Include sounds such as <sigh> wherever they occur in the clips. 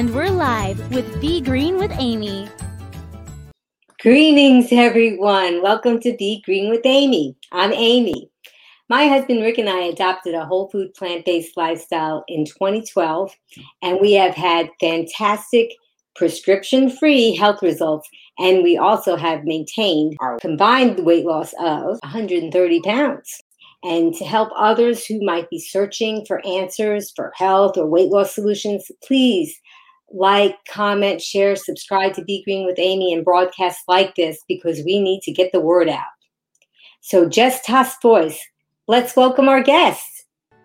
And we're live with Be Green with Amy. Greetings, everyone. Welcome to Be Green with Amy. I'm Amy. My husband Rick and I adopted a whole food plant based lifestyle in 2012, and we have had fantastic prescription free health results. And we also have maintained our combined weight loss of 130 pounds. And to help others who might be searching for answers for health or weight loss solutions, please like, comment, share, subscribe to Be Green with Amy and broadcasts like this because we need to get the word out. So, just toss voice. Let's welcome our guest.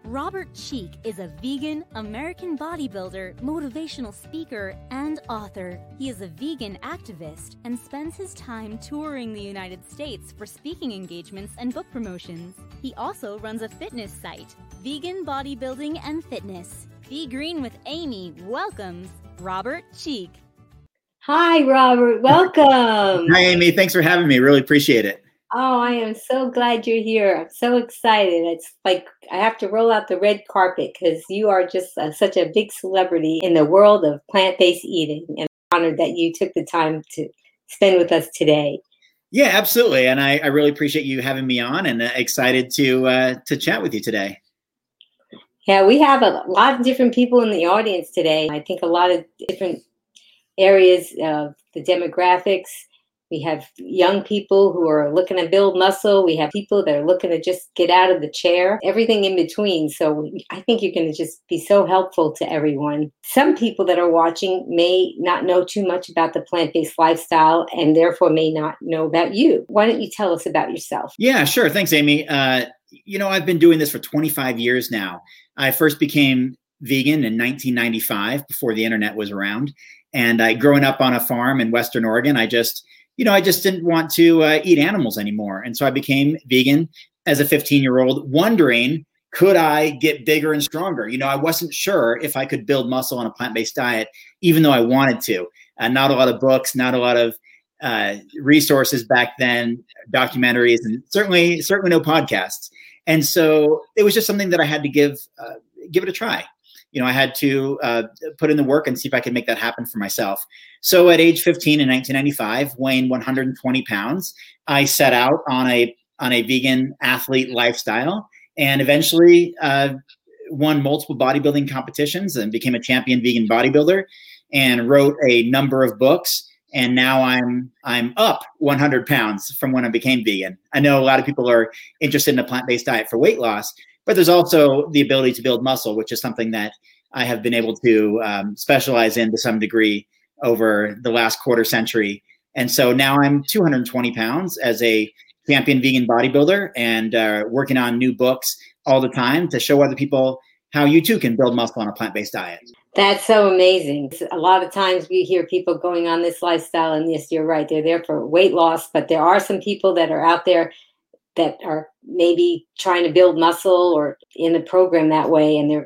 Robert Cheeke is a vegan, American bodybuilder, motivational speaker, and author. He is a vegan activist and spends his time touring the United States for speaking engagements and book promotions. He also runs a fitness site, Vegan Bodybuilding and Fitness. Be Green with Amy welcomes Robert Cheeke. Hi, Robert. Welcome. Hi, Amy. Thanks for having me. Really appreciate it. Oh, I am so glad you're here. I'm so excited. It's like I have to roll out the red carpet because you are just uh, such a big celebrity in the world of plant based eating. And I'm honored that you took the time to spend with us today. Yeah, absolutely. And I, I really appreciate you having me on and uh, excited to uh, to chat with you today. Yeah, we have a lot of different people in the audience today. I think a lot of different areas of the demographics. We have young people who are looking to build muscle. We have people that are looking to just get out of the chair, everything in between. So I think you're going to just be so helpful to everyone. Some people that are watching may not know too much about the plant based lifestyle and therefore may not know about you. Why don't you tell us about yourself? Yeah, sure. Thanks, Amy. Uh, you know, I've been doing this for 25 years now. I first became vegan in 1995 before the internet was around. And I, growing up on a farm in Western Oregon, I just, you know, I just didn't want to uh, eat animals anymore. And so I became vegan as a 15 year old, wondering, could I get bigger and stronger? You know, I wasn't sure if I could build muscle on a plant based diet, even though I wanted to. Uh, not a lot of books, not a lot of uh, resources back then, documentaries, and certainly certainly no podcasts. And so it was just something that I had to give uh, give it a try. You know, I had to uh, put in the work and see if I could make that happen for myself. So at age 15 in 1995, weighing 120 pounds, I set out on a on a vegan athlete lifestyle, and eventually uh, won multiple bodybuilding competitions and became a champion vegan bodybuilder, and wrote a number of books and now I'm I'm up 100 pounds from when I became vegan. I know a lot of people are interested in a plant-based diet for weight loss, but there's also the ability to build muscle, which is something that I have been able to um, specialize in to some degree over the last quarter century. And so now I'm 220 pounds as a champion vegan bodybuilder and uh, working on new books all the time to show other people how you too can build muscle on a plant-based diet. That's so amazing. A lot of times we hear people going on this lifestyle, and yes, you're right, they're there for weight loss, but there are some people that are out there that are maybe trying to build muscle or in the program that way, and they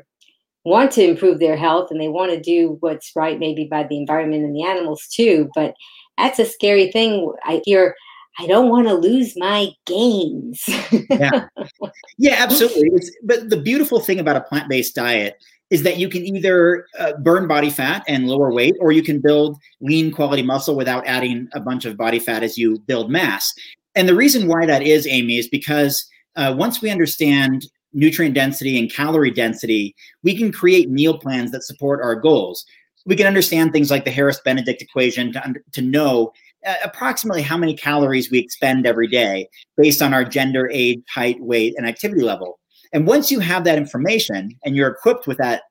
want to improve their health and they want to do what's right, maybe by the environment and the animals too. But that's a scary thing. I hear. I don't want to lose my gains. yeah. <laughs> yeah, absolutely. It's, but the beautiful thing about a plant based diet is that you can either uh, burn body fat and lower weight, or you can build lean quality muscle without adding a bunch of body fat as you build mass. And the reason why that is, Amy, is because uh, once we understand nutrient density and calorie density, we can create meal plans that support our goals. We can understand things like the Harris Benedict equation to, to know uh, approximately how many calories we expend every day based on our gender, age, height, weight, and activity level. And once you have that information and you're equipped with that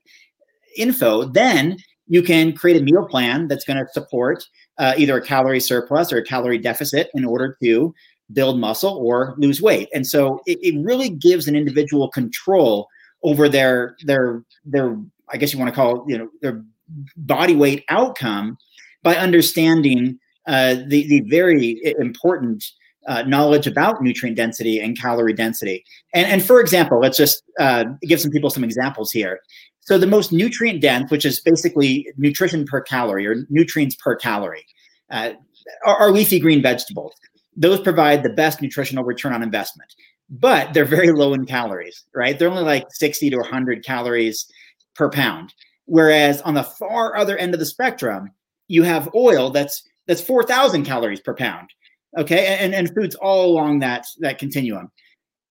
info, then you can create a meal plan that's going to support uh, either a calorie surplus or a calorie deficit in order to build muscle or lose weight. And so it, it really gives an individual control over their their their I guess you want to call it, you know their body weight outcome by understanding uh, the the very important uh, knowledge about nutrient density and calorie density. And, and for example, let's just uh, give some people some examples here. So the most nutrient dense, which is basically nutrition per calorie or nutrients per calorie, uh, are, are leafy green vegetables. Those provide the best nutritional return on investment, but they're very low in calories, right? They're only like 60 to 100 calories per pound. Whereas on the far other end of the spectrum, you have oil that's that's 4,000 calories per pound. Okay, and, and foods all along that that continuum.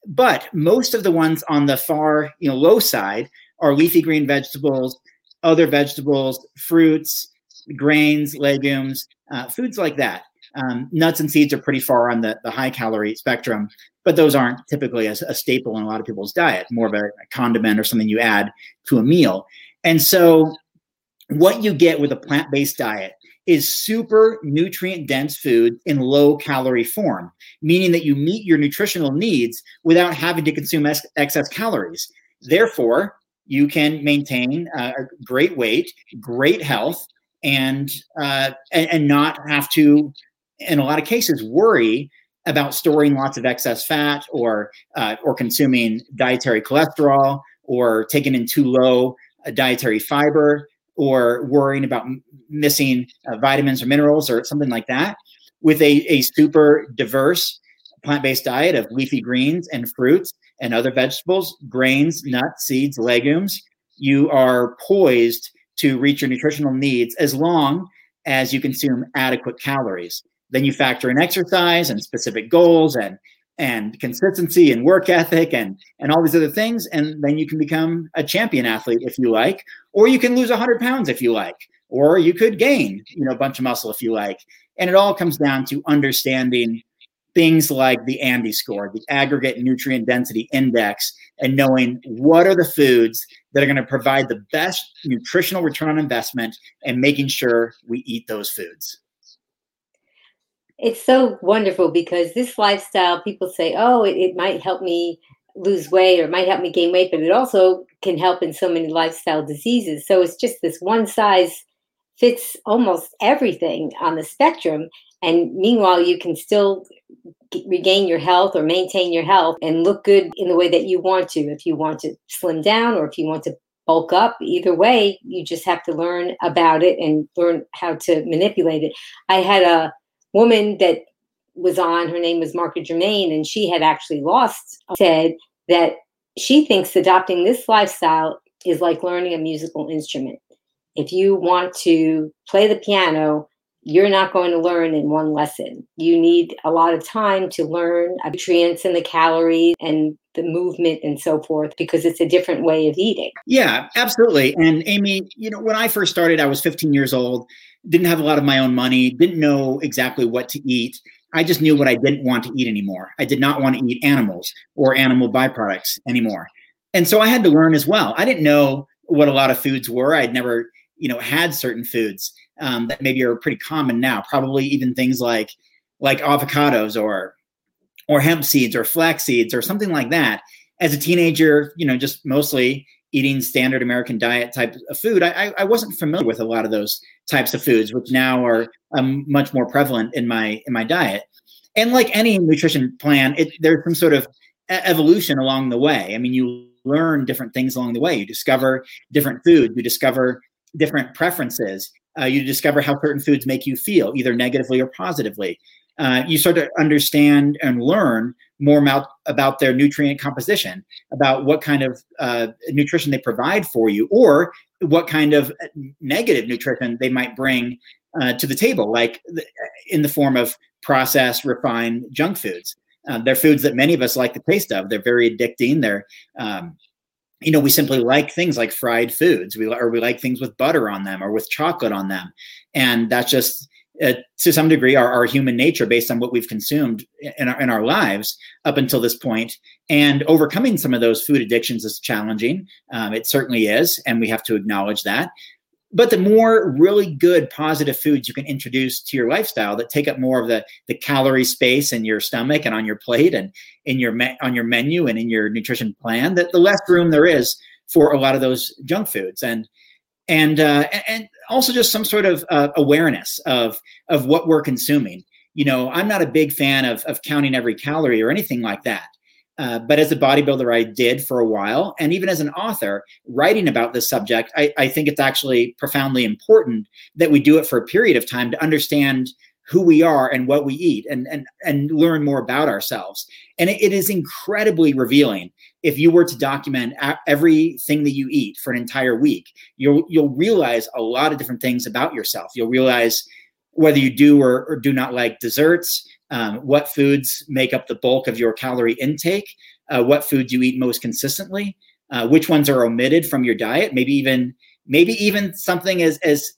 But most of the ones on the far you know low side are leafy green vegetables, other vegetables, fruits, grains, legumes, uh, foods like that. Um, nuts and seeds are pretty far on the, the high calorie spectrum, but those aren't typically a, a staple in a lot of people's diet, more of a, a condiment or something you add to a meal. And so, what you get with a plant based diet is super nutrient dense food in low calorie form, meaning that you meet your nutritional needs without having to consume ex- excess calories. Therefore, you can maintain uh, great weight, great health, and, uh, and and not have to, in a lot of cases, worry about storing lots of excess fat or uh, or consuming dietary cholesterol or taking in too low dietary fiber or worrying about m- missing uh, vitamins or minerals or something like that. With a, a super diverse plant based diet of leafy greens and fruits and other vegetables, grains, nuts, seeds, legumes, you are poised to reach your nutritional needs as long as you consume adequate calories. Then you factor in exercise and specific goals and and consistency and work ethic and and all these other things. And then you can become a champion athlete if you like or you can lose 100 pounds if you like or you could gain you know a bunch of muscle if you like. And it all comes down to understanding things like the ANDI score the aggregate nutrient density index and knowing what are the foods that are going to provide the best nutritional return on investment and making sure we eat those foods it's so wonderful because this lifestyle, people say, oh, it, it might help me lose weight or it might help me gain weight, but it also can help in so many lifestyle diseases. So it's just this one size fits almost everything on the spectrum. And meanwhile, you can still regain your health or maintain your health and look good in the way that you want to. If you want to slim down or if you want to bulk up, either way, you just have to learn about it and learn how to manipulate it. I had a woman that was on, her name was Margaret Germain, and she had actually lost, said that she thinks adopting this lifestyle is like learning a musical instrument. If you want to play the piano, you're not going to learn in one lesson. You need a lot of time to learn nutrients and the calories and the movement and so forth because it's a different way of eating. Yeah, absolutely. And Amy, you know, when I first started, I was 15 years old didn't have a lot of my own money, didn't know exactly what to eat. I just knew what I didn't want to eat anymore. I did not want to eat animals or animal byproducts anymore. And so I had to learn as well. I didn't know what a lot of foods were. I'd never, you know, had certain foods um, that maybe are pretty common now. Probably even things like like avocados or or hemp seeds or flax seeds or something like that. As a teenager, you know, just mostly eating standard American diet type of food, I, I wasn't familiar with a lot of those types of foods, which now are um, much more prevalent in my in my diet. And like any nutrition plan, it, there's some sort of evolution along the way. I mean, you learn different things along the way. You discover different foods. You discover different preferences. Uh, you discover how certain foods make you feel, either negatively or positively. Uh, you start to understand and learn more about, about their nutrient composition, about what kind of uh, nutrition they provide for you, or what kind of negative nutrition they might bring uh, to the table, like in the form of processed, refined junk foods. Uh, they're foods that many of us like the taste of. They're very addicting. They're, um, you know, we simply like things like fried foods. We or we like things with butter on them or with chocolate on them, and that's just uh, to some degree our, our human nature based on what we've consumed in our, in our lives up until this point. And overcoming some of those food addictions is challenging. Um, it certainly is and we have to acknowledge that. But the more really good positive foods you can introduce to your lifestyle that take up more of the the calorie space in your stomach and on your plate and in your me- on your menu and in your nutrition plan that the less room there is for a lot of those junk foods. And and uh, and also just some sort of uh, awareness of of what we're consuming. You know, I'm not a big fan of of counting every calorie or anything like that. Uh, but as a bodybuilder, I did for a while, and even as an author writing about this subject, I, I think it's actually profoundly important that we do it for a period of time to understand who we are and what we eat and and and learn more about ourselves and it, it is incredibly revealing if you were to document everything that you eat for an entire week, you'll you'll realize a lot of different things about yourself. You'll realize whether you do or, or do not like desserts, um, what foods make up the bulk of your calorie intake, uh, what foods you eat most consistently, uh, which ones are omitted from your diet, maybe even maybe even something as as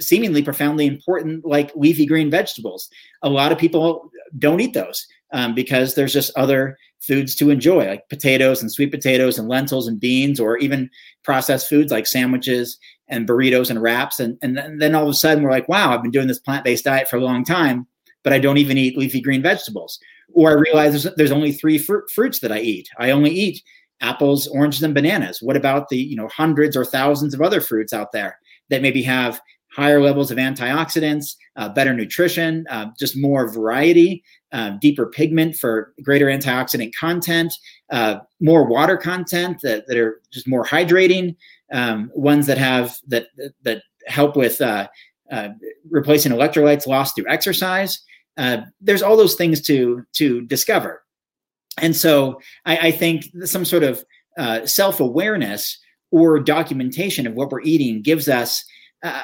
seemingly profoundly important like leafy green vegetables. A lot of people don't eat those um, because there's just other foods to enjoy, like potatoes and sweet potatoes and lentils and beans, or even processed foods like sandwiches and burritos and wraps. And, and then all of a sudden we're like, wow, I've been doing this plant based diet for a long time, but I don't even eat leafy green vegetables. Or I realize there's, there's only three fr- fruits that I eat. I only eat apples, oranges, and bananas. What about the you know hundreds or thousands of other fruits out there that maybe have higher levels of antioxidants, uh, better nutrition, uh, just more variety, uh, deeper pigment for greater antioxidant content, uh, more water content that, that are just more hydrating, um, ones that have that that help with uh, uh, replacing electrolytes lost through exercise. there's all those things to to discover, and so I, I think some sort of self awareness or documentation of what we're eating gives us uh,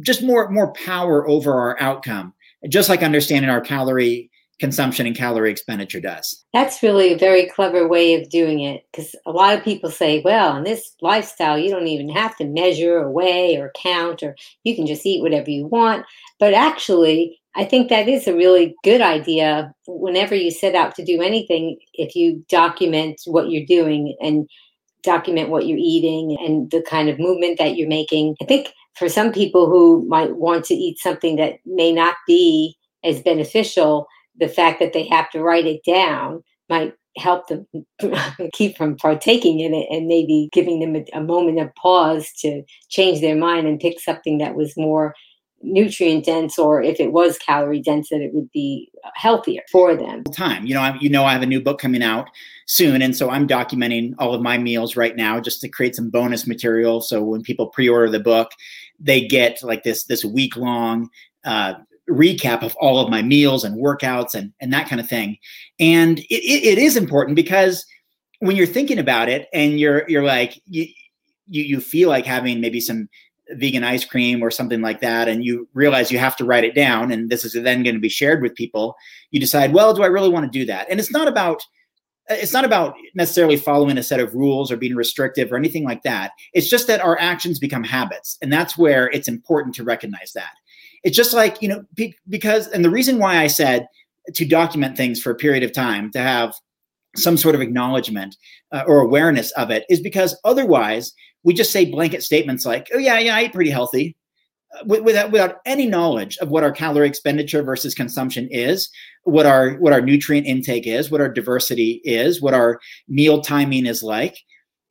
just more more power over our outcome just like understanding our calorie consumption and calorie expenditure does. That's really a very clever way of doing it because a lot of people say well in this lifestyle you don't even have to measure or weigh or count or you can just eat whatever you want. But actually i think that is a really good idea whenever you set out to do anything if you document what you're doing and document what you're eating and the kind of movement that you're making. I think for some people who might want to eat something that may not be as beneficial, the fact that they have to write it down might help them <laughs> keep from partaking in it and maybe giving them a, a, moment of pause to change their mind and pick something that was more nutrient dense or if it was calorie dense that it would be healthier for them. Time. You know I, you know i have a new book coming out soon and so i'm documenting all of my meals right now just to create some bonus material. So when people pre-order the book they get like this this week long uh, recap of all of my meals and workouts and and that kind of thing. And it, it, it is important because when you're thinking about it and you're you're like you you, you feel like having maybe some vegan ice cream or something like that and you realize you have to write it down and this is then going to be shared with people you decide well do i really want to do that? And it's not about it's not about necessarily following a set of rules or being restrictive or anything like that. It's just that our actions become habits and that's where it's important to recognize that it's just like you know because and the reason why i said to document things for a period of time to have some sort of acknowledgement uh, or awareness of it is because otherwise we just say blanket statements like, "Oh yeah, yeah, I eat pretty healthy," uh, without without any knowledge of what our calorie expenditure versus consumption is, what our what our nutrient intake is, what our diversity is, what our meal timing is like.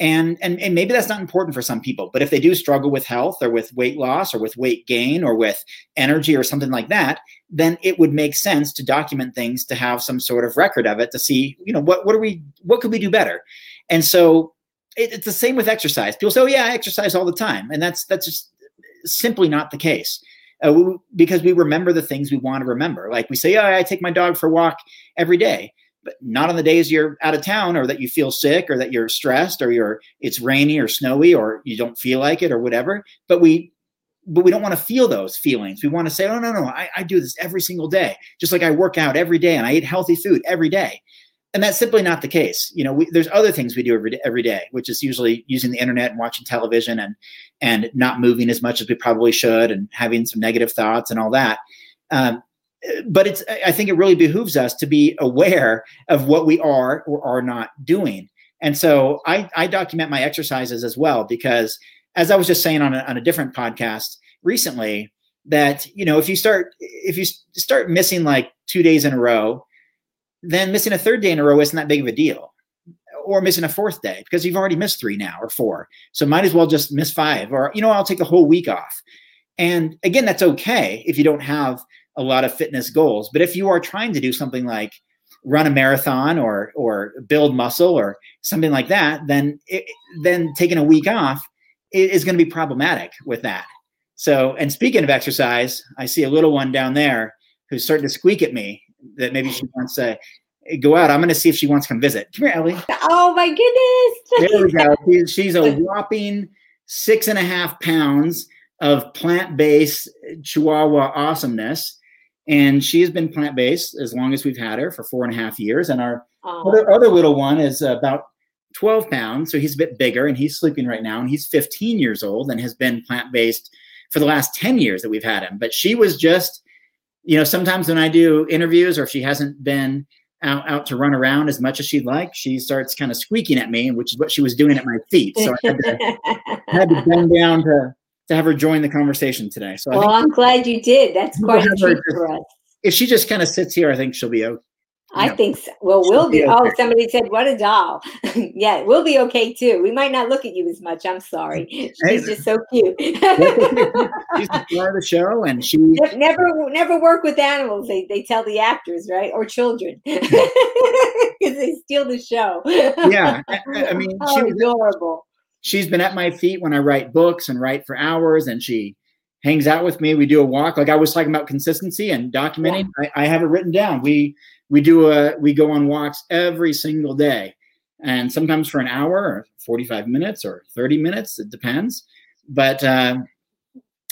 And, and and maybe that's not important for some people, but if they do struggle with health or with weight loss or with weight gain or with energy or something like that, then it would make sense to document things to have some sort of record of it to see, you know, what what are we what could we do better? And so it, it's the same with exercise. People say, "Oh yeah, I exercise all the time," and that's that's just simply not the case. Uh, we, because we remember the things we want to remember. Like we say, "Oh, I take my dog for a walk every day," but not on the days you're out of town or that you feel sick or that you're stressed or you're it's rainy or snowy or you don't feel like it or whatever. But we but we don't want to feel those feelings. We want to say, oh, no, no, I, I, do this every single day, just like I work out every day and I eat healthy food every day and that's simply not the case. You know, we, there's other things we do every, every day, which is usually using the internet and watching television and and not moving as much as we probably should and having some negative thoughts and all that. Um, but it's I think it really behooves us to be aware of what we are or are not doing. And so I, I document my exercises as well because as I was just saying on a, on a different podcast recently, that you know if you start if you start missing like two days in a row then missing a third day in a row isn't that big of a deal. Or missing a fourth day because you've already missed three now or four. So might as well just miss five or, you know, I'll take a whole week off. And again, that's okay if you don't have a lot of fitness goals. But if you are trying to do something like run a marathon or or build muscle or something like that, then it, then taking a week off is going to be problematic with that. So, and speaking of exercise, I see a little one down there who's starting to squeak at me that maybe she wants to go out. I'm going to see if she wants to come visit. Come here, Ellie. Oh my goodness. <laughs> there we go. She's, she's a whopping six and a half pounds of plant-based Chihuahua awesomeness. And she has been plant-based as long as we've had her for four and a half years. And our other, other little one is about 12 pounds. So he's a bit bigger and he's sleeping right now. And he's 15 years old and has been plant-based for the last 10 years that we've had him. But she was just, you know, sometimes when I do interviews or if she hasn't been out, out to run around as much as she'd like, she starts kind of squeaking at me, which is what she was doing at my feet. So I had to, had to bend down to to have her join the conversation today. So well, I'm glad you did. That's quite a treat for us. If she just kind of sits here, I think she'll be okay. I know, think so. Well, we'll be. be oh, okay. Oh, somebody said, "What a doll!" <laughs> yeah, we'll be okay too. We might not look at you as much. I'm sorry. <laughs> She's hey, just so cute. <laughs> She's the star of the show, and she never never work with animals. They they tell the actors right or children because they steal the show. yeah, I, I mean, oh, she adorable. She's been at my feet when I write books and write for hours, and she hangs out with me. We do a walk, like I was talking about consistency and documenting. I, I have it written down. We we do a we go on walks every single day and sometimes for an hour or 45 minutes or 30 minutes it depends but uh,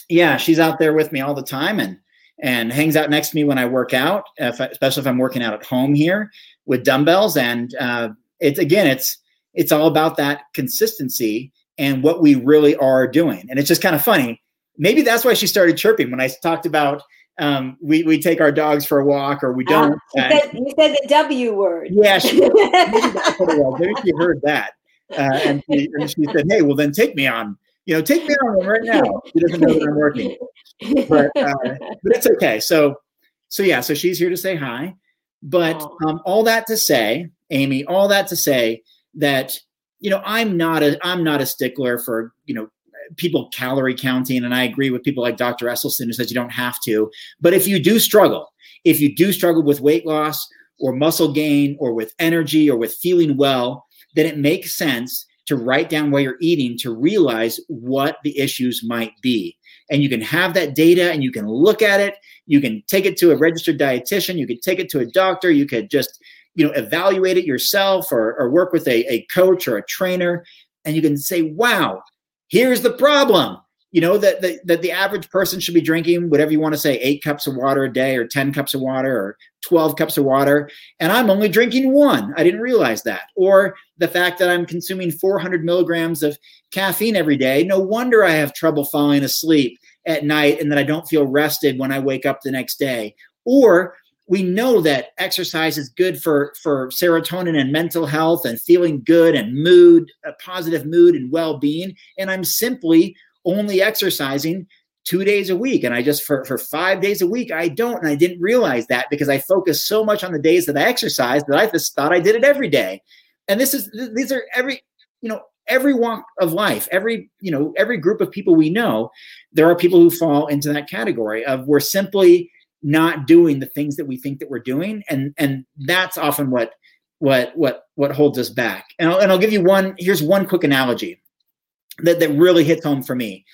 yeah she's out there with me all the time and and hangs out next to me when i work out if I, especially if i'm working out at home here with dumbbells and uh, it's again it's it's all about that consistency and what we really are doing and it's just kind of funny maybe that's why she started chirping when i talked about um, we, we take our dogs for a walk or we don't. Uh, you, said, you, said, the W word. Yeah, she, <laughs> maybe she heard that. Uh, and, she, and she said, hey, well, then take me on. You know, take me on right now. She doesn't know that I'm working. But, uh, but it's okay. So, so yeah, so she's here to say hi. But um, all that to say, Amy, all that to say that, you know, I'm not a I'm not a stickler for, you know, people calorie counting, and I agree with people like Dr. Esselstyn who says you don't have to. But if you do struggle, if you do struggle with weight loss or muscle gain or with energy or with feeling well, then it makes sense to write down what you're eating to realize what the issues might be. And you can have that data and you can look at it. You can take it to a registered dietitian. You could take it to a doctor. You could just, you know, evaluate it yourself or, or work with a, a coach or a trainer. And you can say, wow, Here's the problem. You know that, that that the average person should be drinking whatever you want to say, eight cups of water a day, or ten cups of water, or twelve cups of water, and I'm only drinking one. I didn't realize that. Or the fact that I'm consuming 400 milligrams of caffeine every day. No wonder I have trouble falling asleep at night, and that I don't feel rested when I wake up the next day. Or we know that exercise is good for for serotonin and mental health and feeling good and mood a positive mood and well-being. And i'm simply only exercising two days a week. And i just for, for five days a week i don't. And i didn't realize that because i focus so much on the days that i exercise that i just thought i did it every day. And this is these are every you know every walk of life every you know every group of people we know there are people who fall into that category of we're simply not doing the things that we think that we're doing. And and that's often what what what what holds us back. And I'll, and I'll give you one here's one quick analogy that that really hits home for me.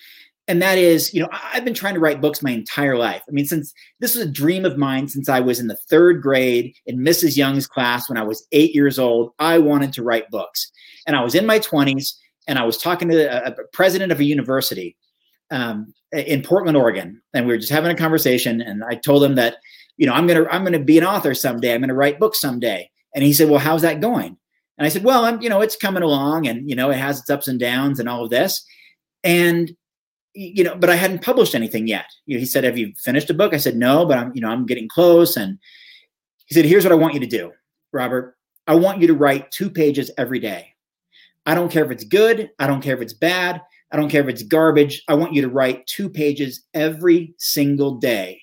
And that is you know i've been trying to write books my entire life. I mean since this was a dream of mine since i was in the third grade in mrs young's class when i was eight years old. I wanted to write books. And i was in my 20s and i was talking to a, a president of a university. Um, in Portland, Oregon, and we were just having a conversation. And I told him that, you know, I'm gonna I'm gonna be an author someday. I'm gonna write books someday. And he said, "Well, how's that going?" And I said, "Well, I'm you know, it's coming along, and you know, it has its ups and downs and all of this." And you know, but I hadn't published anything yet. You know, he said, "Have you finished a book?" I said, "No, but I'm you know I'm getting close." And he said, "Here's what I want you to do, Robert. I want you to write two pages every day. I don't care if it's good. I don't care if it's bad. I don't care if it's garbage. I want you to write two pages every single day.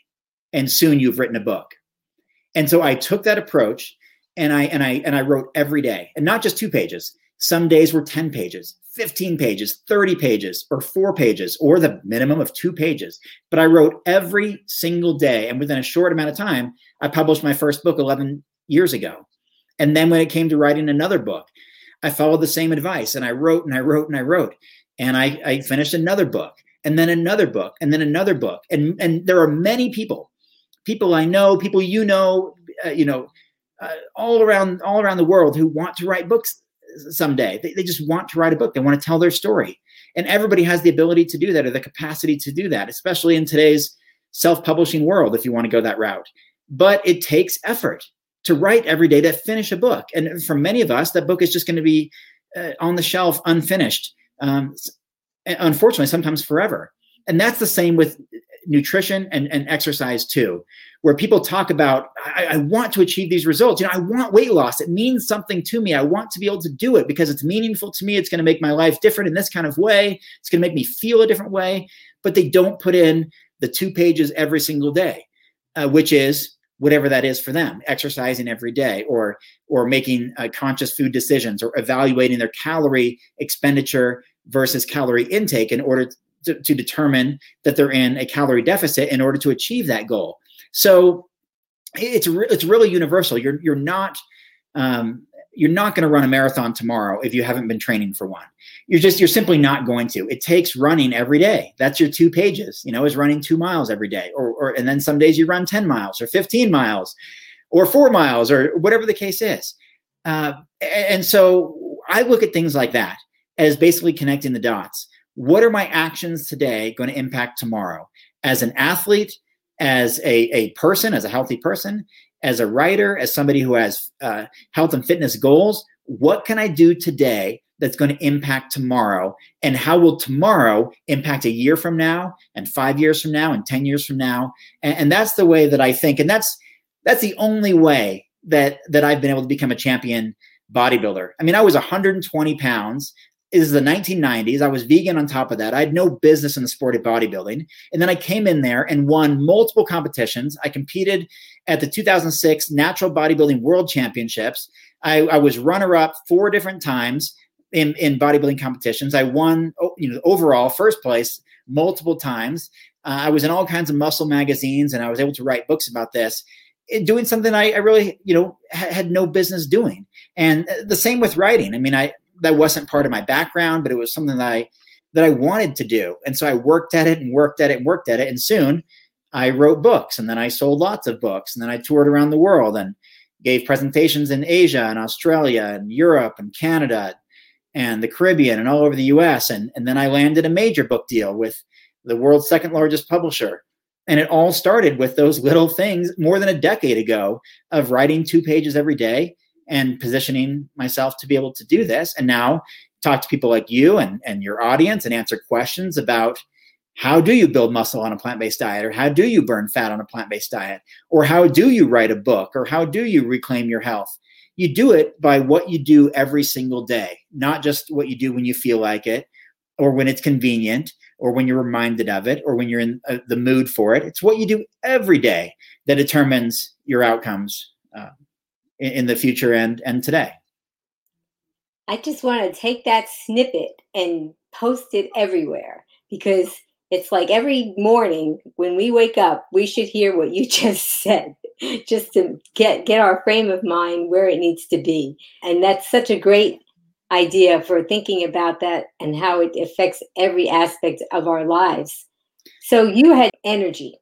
And soon you've written a book. And so I took that approach and I and I and I wrote every day. And not just two pages. Some days were 10 pages, 15 pages, 30 pages, or four pages, or the minimum of two pages. But I wrote every single day. And within a short amount of time, I published my first book 11 years ago. And then when it came to writing another book, I followed the same advice and I wrote and I wrote and I wrote and I, I finished another book and then another book and then another book and and there are many people people i know people you know uh, you know uh, all around all around the world who want to write books someday. They, they just want to write a book. They want to tell their story, and everybody has the ability to do that or the capacity to do that, especially in today's self-publishing world. If you want to go that route, but it takes effort to write every day to finish a book, and for many of us, that book is just going to be uh, on the shelf unfinished. Um, unfortunately, sometimes forever. And that's the same with nutrition and, and exercise too, where people talk about, I, I, want to achieve these results. You know, I want weight loss. It means something to me. I want to be able to do it because it's meaningful to me. It's going to make my life different in this kind of way. It's going to make me feel a different way. But they don't put in the two pages every single day, uh, which is whatever that is for them exercising every day or or making uh, conscious food decisions or evaluating their calorie expenditure versus calorie intake in order to, to determine that they're in a calorie deficit in order to achieve that goal. So it's re- it's really universal. You're you're not um, you're not going to run a marathon tomorrow if you haven't been training for one. You're just you're simply not going to. It takes running every day. That's your two pages you know is running two miles every day or, or and then some days you run 10 miles or 15 miles or four miles or whatever the case is. Uh, and so i look at things like that as basically connecting the dots. What are my actions today going to impact tomorrow? As an athlete as a, a person as a healthy person as a writer, as somebody who has uh, health and fitness goals, what can I do today that's going to impact tomorrow? And how will tomorrow impact a year from now, and five years from now, and 10 years from now? And, and that's the way that I think. And that's that's the only way that that I've been able to become a champion bodybuilder. I mean, I was 120 pounds is the 1990s. I was vegan on top of that. I had no business in the sport of bodybuilding. And then I came in there and won multiple competitions. I competed at the 2006 Natural Bodybuilding World Championships. I, I was runner up four different times in, in bodybuilding competitions. I won oh, you know, overall first place multiple times. Uh, I was in all kinds of muscle magazines and I was able to write books about this doing something I, I really, you know, ha- had no business doing. And uh, the same with writing. I mean, I that wasn't part of my background, but it was something that I that I wanted to do. And so I worked at it and worked at it and worked at it. And soon I wrote books and then I sold lots of books and then I toured around the world and gave presentations in Asia and Australia and Europe and Canada and the Caribbean and all over the US. And, and then I landed a major book deal with the world's second largest publisher. And it all started with those little things more than a decade ago of writing two pages every day and positioning myself to be able to do this. And now talk to people like you and, and your audience and answer questions about how do you build muscle on a plant-based diet? Or how do you burn fat on a plant-based diet? Or how do you write a book? Or how do you reclaim your health? You do it by what you do every single day not just what you do when you feel like it or when it's convenient or when you're reminded of it or when you're in uh, the mood for it. It's what you do every day that determines your outcomes uh, in, in the future and and today. I just want to take that snippet and post it everywhere because it's like every morning when we wake up, we should hear what you <laughs> just said, just to get get our frame of mind where it needs to be. And that's such a great idea for thinking about that and how it affects every aspect of our lives. So you had energy.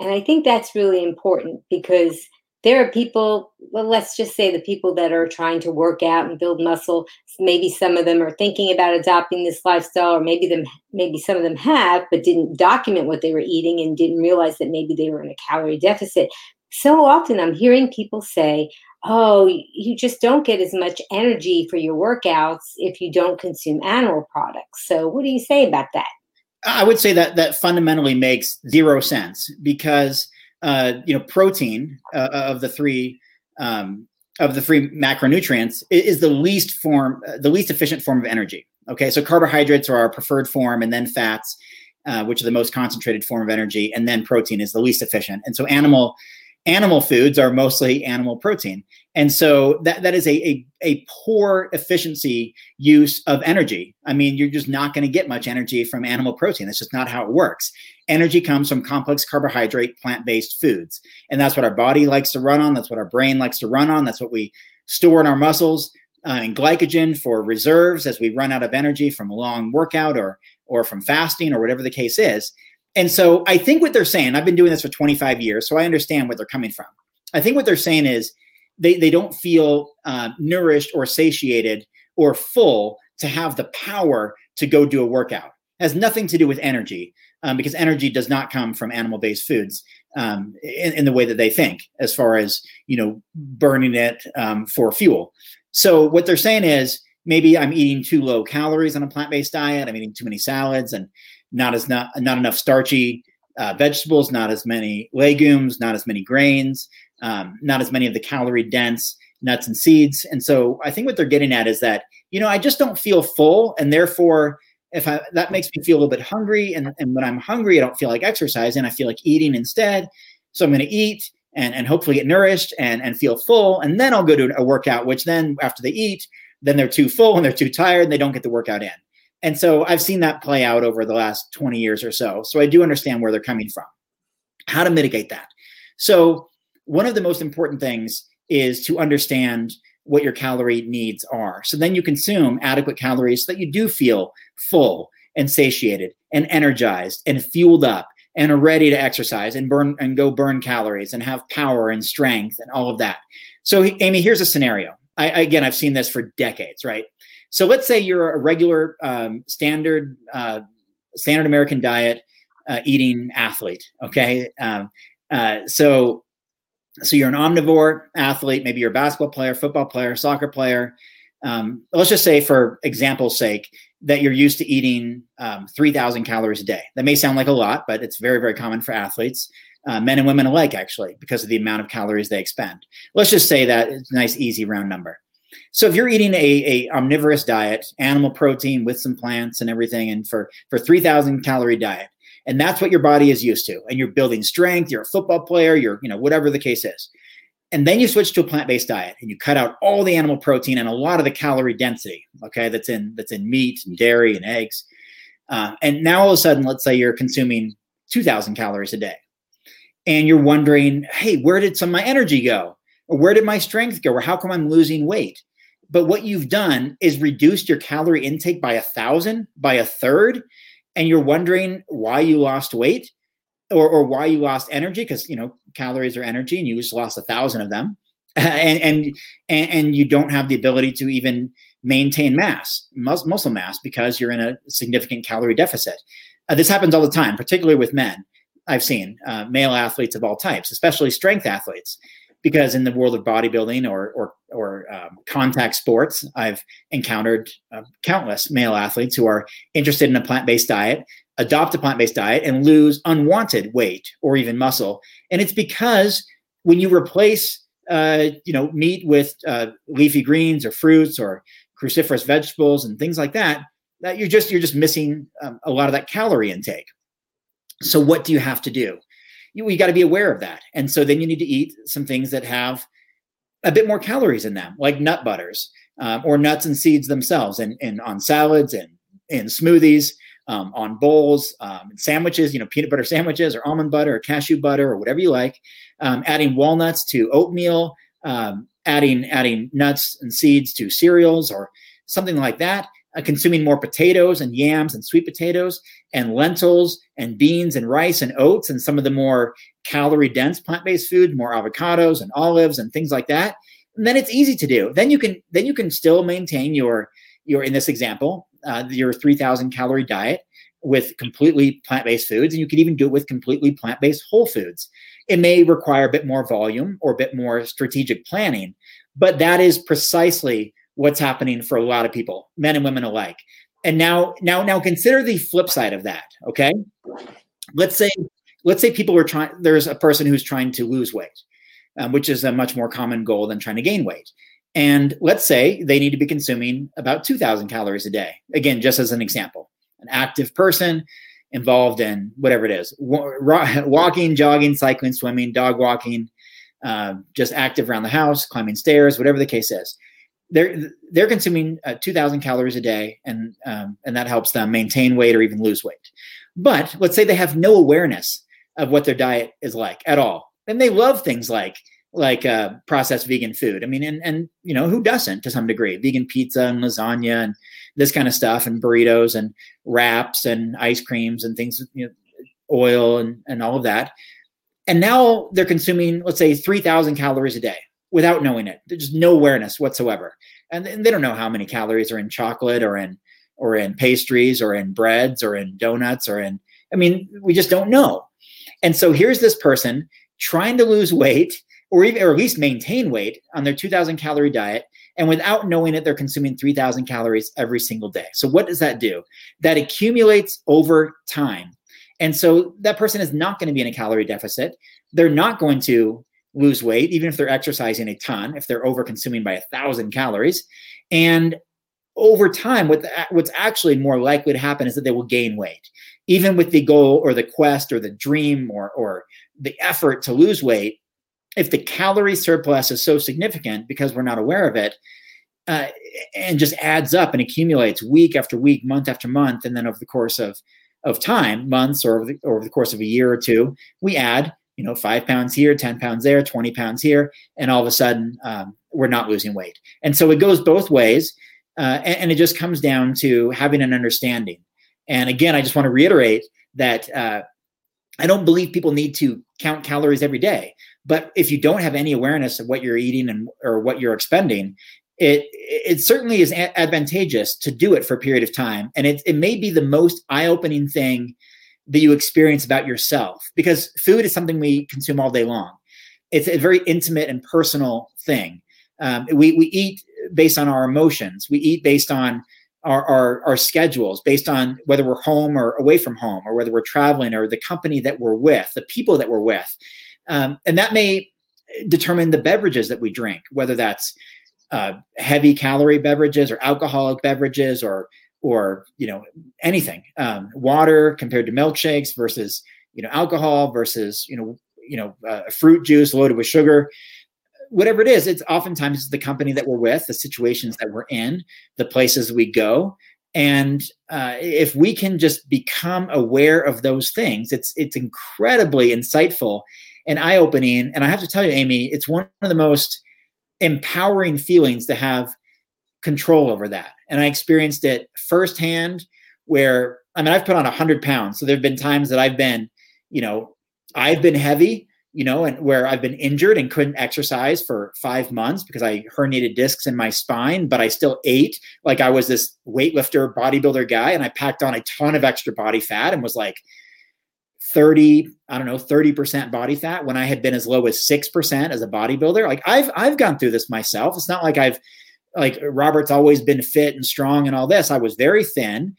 And I think that's really important because there are people well let's just say the people that are trying to work out and build muscle maybe some of them are thinking about adopting this lifestyle or maybe them maybe some of them have but didn't document what they were eating and didn't realize that maybe they were in a calorie deficit. So often i'm hearing people say oh you just don't get as much energy for your workouts if you don't consume animal products. So what do you say about that? I would say that that fundamentally makes zero sense because uh, you know, protein uh, of the three um, of the three macronutrients is the least form, uh, the least efficient form of energy. Okay, so carbohydrates are our preferred form, and then fats, uh, which are the most concentrated form of energy, and then protein is the least efficient. And so animal animal foods are mostly animal protein. And so that, that is a, a, a poor efficiency use of energy. I mean, you're just not going to get much energy from animal protein. That's just not how it works. Energy comes from complex carbohydrate, plant based foods. And that's what our body likes to run on. That's what our brain likes to run on. That's what we store in our muscles uh, and glycogen for reserves as we run out of energy from a long workout or, or from fasting or whatever the case is. And so I think what they're saying, I've been doing this for 25 years, so I understand where they're coming from. I think what they're saying is they, they don't feel uh, nourished or satiated or full to have the power to go do a workout. It has nothing to do with energy um, because energy does not come from animal-based foods um, in, in, the way that they think, as far as you know, burning it um, for fuel. So what they're saying is maybe I'm eating too low calories on a plant-based diet. I'm eating too many salads and not as not not enough starchy uh, vegetables, not as many legumes, not as many grains, um, not as many of the calorie dense nuts and seeds. And so I think what they're getting at is that you know I just don't feel full, and therefore if I that makes me feel a little bit hungry, and, and when I'm hungry, I don't feel like exercising. I feel like eating instead. So I'm going to eat and, and hopefully get nourished and, and feel full. And then I'll go to a workout, which then after they eat, then they're too full and they're too tired and they don't get the workout in. And so I've seen that play out over the last 20 years or so. So I do understand where they're coming from. How to mitigate that. So one of the most important things is to understand what your calorie needs are. So then you consume adequate calories so that you do feel full and satiated and energized and fueled up and are ready to exercise and burn and go burn calories and have power and strength and all of that. So Amy, here's a scenario. I, again, I've seen this for decades, right? So let's say you're a regular um, standard uh, standard American diet uh, eating athlete. Okay, um, uh, so so you're an omnivore athlete, maybe you're a basketball player, football player, soccer player. Um, let's just say, for example's sake, that you're used to eating um, 3,000 calories a day. That may sound like a lot, but it's very, very common for athletes, uh, men and women alike, actually, because of the amount of calories they expend. Let's just say that it's a nice, easy round number. So if you're eating a, a omnivorous diet, animal protein with some plants and everything, and for for 3,000 calorie diet, and that's what your body is used to. And you're building strength you're a football player you're you know whatever the case is. And then you switch to a plant-based diet and you cut out all the animal protein and a lot of the calorie density okay that's in that's in meat and dairy and eggs. Uh, and now all of a sudden let's say you're consuming 2000 calories a day and you're wondering hey where did some of my energy go? Or where did my strength go? Or how come i'm losing weight? But what you've done is reduced your calorie intake by a thousand by a third and you're wondering why you lost weight or, or why you lost energy because you know calories are energy and you just lost a thousand of them. <laughs> And, and and you don't have the ability to even maintain mass mus- muscle mass because you're in a significant calorie deficit. Uh, this happens all the time particularly with men i've seen uh, male athletes of all types especially strength athletes because in the world of bodybuilding or or, or um, contact sports, I've encountered uh, countless male athletes who are interested in a plant-based diet, adopt a plant-based diet, and lose unwanted weight or even muscle. And it's because when you replace uh, you know meat with uh, leafy greens or fruits or cruciferous vegetables and things like that, that you're just you're just missing um, a lot of that calorie intake. So what do you have to do? You, you got to be aware of that. And so then you need to eat some things that have a bit more calories in them, like nut butters um, or nuts and seeds themselves, and, and on salads and in smoothies, um, on bowls, um, sandwiches, you know, peanut butter sandwiches or almond butter or cashew butter or whatever you like. Um, adding walnuts to oatmeal, um, adding adding nuts and seeds to cereals or something like that uh, consuming more potatoes and yams and sweet potatoes and lentils and beans and rice and oats and some of the more calorie dense plant-based food more avocados and olives and things like that and then it's easy to do. Then you can then you can still maintain your your in this example uh, your 3000 calorie diet with completely plant-based foods and you can even do it with completely plant-based whole foods. It may require a bit more volume or a bit more strategic planning but that is precisely what's happening for a lot of people, men and women alike. And now, now, now consider the flip side of that. Okay. Let's say, let's say people are trying, there's a person who's trying to lose weight, um, which is a much more common goal than trying to gain weight. And let's say they need to be consuming about 2000 calories a day. Again, just as an example, an active person involved in whatever it is <laughs> walking, jogging, cycling, swimming, dog walking, uh, just active around the house, climbing stairs, whatever the case is they're they're consuming uh, 2000 calories a day and um, and that helps them maintain weight or even lose weight. But let's say they have no awareness of what their diet is like at all. And they love things like like uh, processed vegan food. I mean and and you know who doesn't to some degree? Vegan pizza and lasagna and this kind of stuff and burritos and wraps and ice creams and things you know oil and and all of that. And now they're consuming let's say 3000 calories a day without knowing it. There's no awareness whatsoever, and, and they don't know how many calories are in chocolate or in or in pastries or in breads or in donuts or in. I mean, we just don't know. And so here's this person trying to lose weight or even or at least maintain weight on their 2000 calorie diet and without knowing it they're consuming 3000 calories every single day so what does that do that accumulates over time and so that person is not going to be in a calorie deficit they're not going to lose weight even if they're exercising a ton if they're over consuming by a thousand calories. And over time what what's actually more likely to happen is that they will gain weight. Even with the goal or the quest or the dream or or the effort to lose weight if the calorie surplus is so significant because we're not aware of it uh, and just adds up and accumulates week after week month after month and then over the course of of time months or over the, over the course of a year or two we add you know five pounds here 10 pounds there 20 pounds here and all of a sudden um, we're not losing weight. And so it goes both ways uh, and, and, it just comes down to having an understanding. And again i just want to reiterate that uh, i don't believe people need to count calories every day but if you don't have any awareness of what you're eating and or what you're expending, it it certainly is advantageous to do it for a period of time, and it it may be the most eye opening thing that you experience about yourself because food is something we consume all day long. It's a very intimate and personal thing. Um, we we eat based on our emotions. We eat based on our, our, our schedules based on whether we're home or away from home or whether we're traveling or the company that we're with the people that we're with um, and that may determine the beverages that we drink, whether that's uh, heavy calorie beverages or alcoholic beverages or or you know anything um, water compared to milkshakes versus you know alcohol versus you know you know uh, fruit juice loaded with sugar whatever it is it's oftentimes the company that we're with the situations that we're in the places we go and uh, if we can just become aware of those things it's it's incredibly insightful and eye opening. And I have to tell you, Amy, it's one of the most empowering feelings to have control over that. And I experienced it firsthand where, I mean, I've put on a 100 pounds. So there have been times that I've been, you know, I've been heavy, you know, and where I've been injured and couldn't exercise for five months because I herniated discs in my spine, but I still ate like I was this weightlifter, bodybuilder guy. And I packed on a ton of extra body fat and was like, 30 i don't know 30% body fat when i had been as low as 6% as a bodybuilder like i've i've gone through this myself it's not like i've like robert's always been fit and strong and all this i was very thin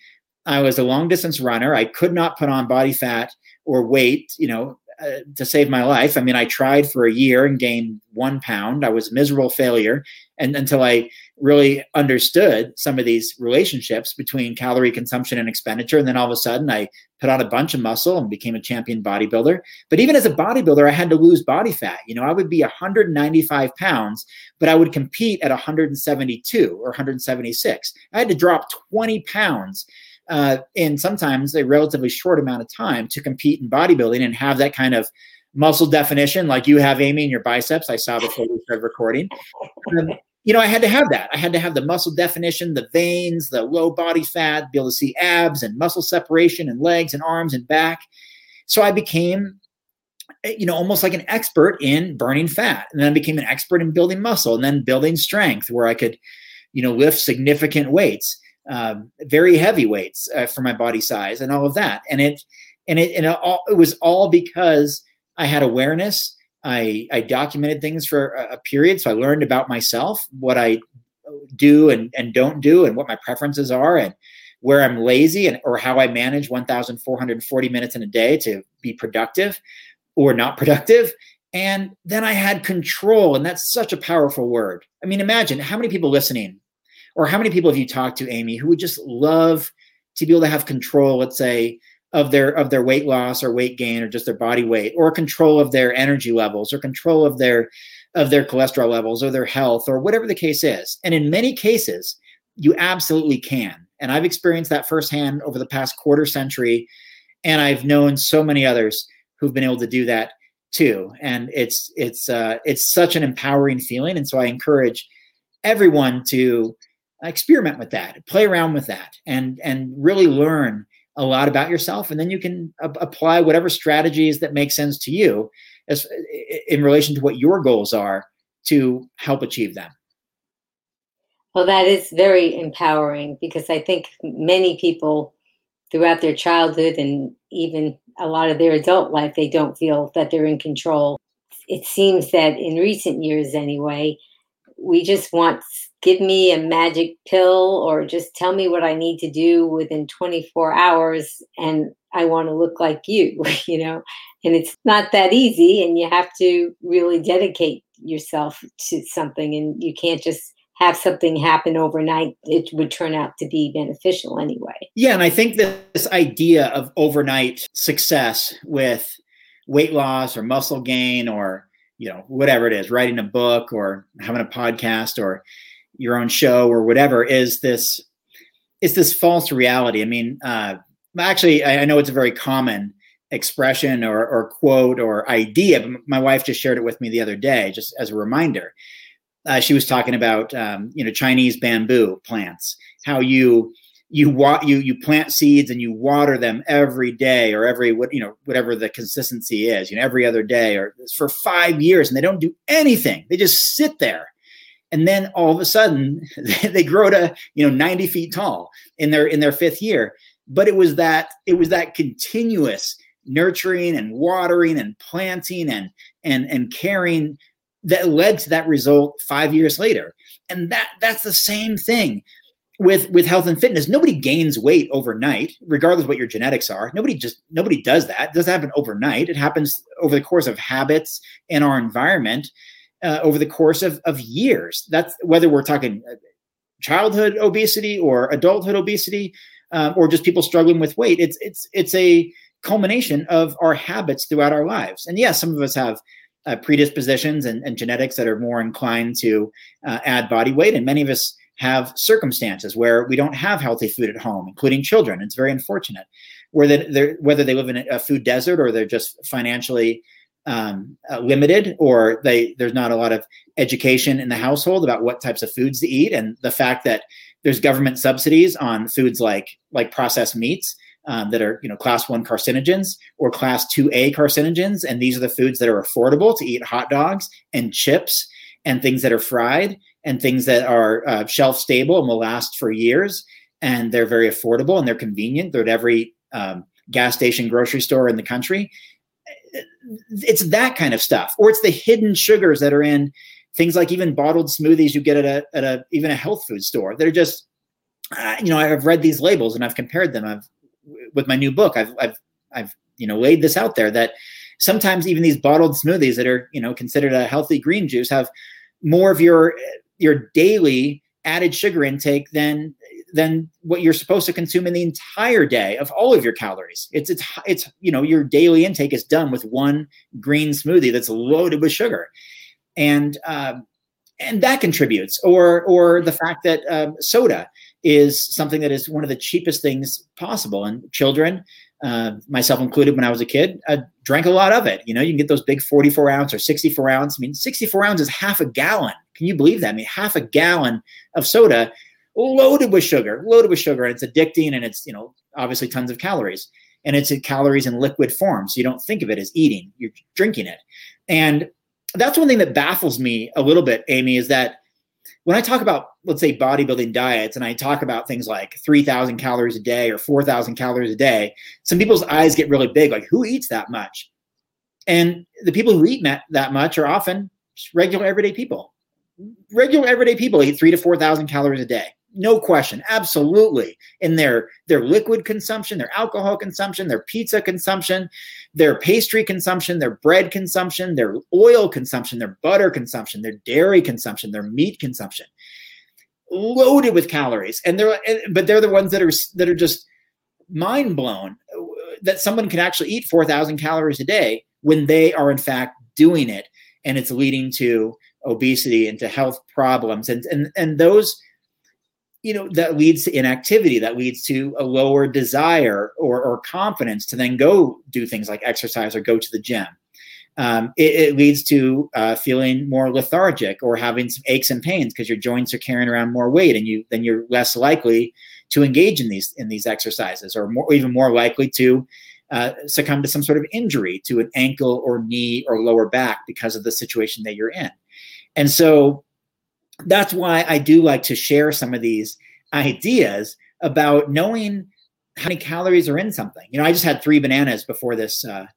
i was a long distance runner i could not put on body fat or weight you know uh, to save my life. I mean, I tried for a year and gained one pound. I was miserable failure, and until I really understood some of these relationships between calorie consumption and expenditure, and then all of a sudden I put on a bunch of muscle and became a champion bodybuilder. But even as a bodybuilder, I had to lose body fat. You know, I would be 195 pounds, but I would compete at 172 or 176. I had to drop 20 pounds uh, in sometimes a relatively short amount of time to compete in bodybuilding and have that kind of muscle definition like you have, Amy, in your biceps. I saw before we started recording. Um, you know, I had to have that. I had to have the muscle definition, the veins, the low body fat, be able to see abs and muscle separation and legs and arms and back. So I became, eh, you know, almost like an expert in burning fat. And then I became an expert in building muscle and then building strength where I could, you know, lift significant weights um, very heavy weights uh, for my body size and all of that. And it and it and it, all, it was all because I had awareness. I I documented things for a, a period, so I learned about myself, what I do and and don't do, and what my preferences are, and where I'm lazy and or how I manage 1,440 minutes in a day to be productive or not <laughs> productive. And then I had control, and that's such a powerful word. I mean, imagine how many people listening or how many people have you talked to, Amy, who would just love to be able to have control, let's say, of their of their weight loss or weight gain or just their body weight, or control of their energy levels, or control of their of their cholesterol levels or their health or whatever the case is. And in many cases, you absolutely can. And I've experienced that firsthand over the past quarter century. And I've known so many others who've been able to do that too. And it's it's uh, it's such an empowering feeling. And so I encourage everyone to experiment with that, play around with that, and and really learn a lot about yourself, and then you can a- apply whatever strategies that make sense to you, as in relation to what your goals are to help achieve them. Well, that is very empowering because I think many people throughout their childhood and even a lot of their adult life, they don't feel that they're in control. It seems that in recent years, anyway, we just want give me a magic pill or just tell me what I need to do within 24 hours and I want to look like you, <laughs> you know. And it's not that easy and you have to really dedicate yourself to something and you can't just have something happen overnight, it would turn out to be beneficial anyway. Yeah, and I think that this idea of overnight success with weight loss or muscle gain or you know whatever it is, writing a book or having a podcast or your own show or whatever is this is this false reality. I mean, uh, actually, I, I know it's a very common expression or, or quote or idea. But my wife just shared it with me the other day, just as a reminder uh, she was talking about um, you know Chinese bamboo plants, how you you wa- you you plant seeds and you water them every day or every what you know whatever the consistency is, you know every other day or for five years, and they don't do anything. They just sit there, and then all of a sudden <laughs> they grow to you know 90 feet tall in their in their fifth year. But it was that it was that continuous nurturing and watering and planting and and and caring that led to that result five years later. And that that's the same thing with with health and fitness. Nobody gains weight overnight, regardless what your genetics are. Nobody just nobody does that. It doesn't happen overnight. It happens over the course of habits in our environment uh, over the course of of years. That's whether we're talking uh, childhood obesity or adulthood obesity, um, or just people struggling with weight. It's it's it's a culmination of our habits throughout our lives. And yes, some of us have uh, predispositions and, and, genetics that are more inclined to uh, add body weight. And many of us have circumstances where we don't have healthy food at home, including children. It's very unfortunate. Where they're, whether they live in a food desert or they're just financially um, uh, limited, or they there's not a lot of education in the household about what types of foods to eat, and the fact that there's government subsidies on foods like like processed meats um, that are you know class one carcinogens or class 2a carcinogens and these are the foods that are affordable to eat hot dogs and chips and things that are fried and things that are uh, shelf stable and will last for years. And they're very affordable and they're convenient. They're at every um, gas station grocery store in the country it's that kind of stuff or it's the hidden sugars that are in things like even bottled smoothies you get at a, at a even a health food store They're just uh, you know i've read these labels and i've compared them. I've with my new book, I've I've I've you know laid this out there that sometimes even these bottled smoothies that are you know considered a healthy green juice have more of your your daily added sugar intake than than what you're supposed to consume in the entire day of all of your calories. It's it's it's you know your daily intake is done with one green smoothie that's loaded with sugar, and um, and that contributes. Or or the fact that um, soda is something that is one of the cheapest things possible. And children, uh, myself included, when I was a kid, I drank a lot of it. You know, you can get those big 44 ounce or 64 ounce. I mean, 64 ounces is half a gallon. Can you believe that? I mean, half a gallon of soda loaded with sugar, loaded with sugar, and it's addicting, and it's you know obviously tons of calories, and it's calories in liquid form, so you don't think of it as eating; you're drinking it, and that's one thing that baffles me a little bit, Amy, is that when I talk about, let's say, bodybuilding diets, and I talk about things like 3,000 calories a day or 4,000 calories a day, some people's eyes get really big like, who eats that much? And the people who eat that much are often regular everyday people. Regular everyday people eat three to 4,000 calories a day no question absolutely in their their liquid consumption their alcohol consumption their pizza consumption their pastry consumption their bread consumption their oil consumption their butter consumption their dairy consumption their meat consumption. Loaded with calories and they're but they're the ones that are that are just mind blown uh, that someone can actually eat 4000 calories a day when they are in fact doing it and it's leading to obesity and to health problems and and and those you know that leads to inactivity that leads to a lower desire or, or confidence to then go do things like exercise or go to the gym. Um, it, it, leads to uh, feeling more lethargic or having some aches and pains because your joints are carrying around more weight and you then you're less likely to engage in these in these exercises or more even more likely to uh, succumb to some sort of injury to an ankle or knee or lower back because of the situation that you're in. And so that's why I do like to share some of these ideas about knowing how many calories are in something. You know, I just had three bananas before this uh,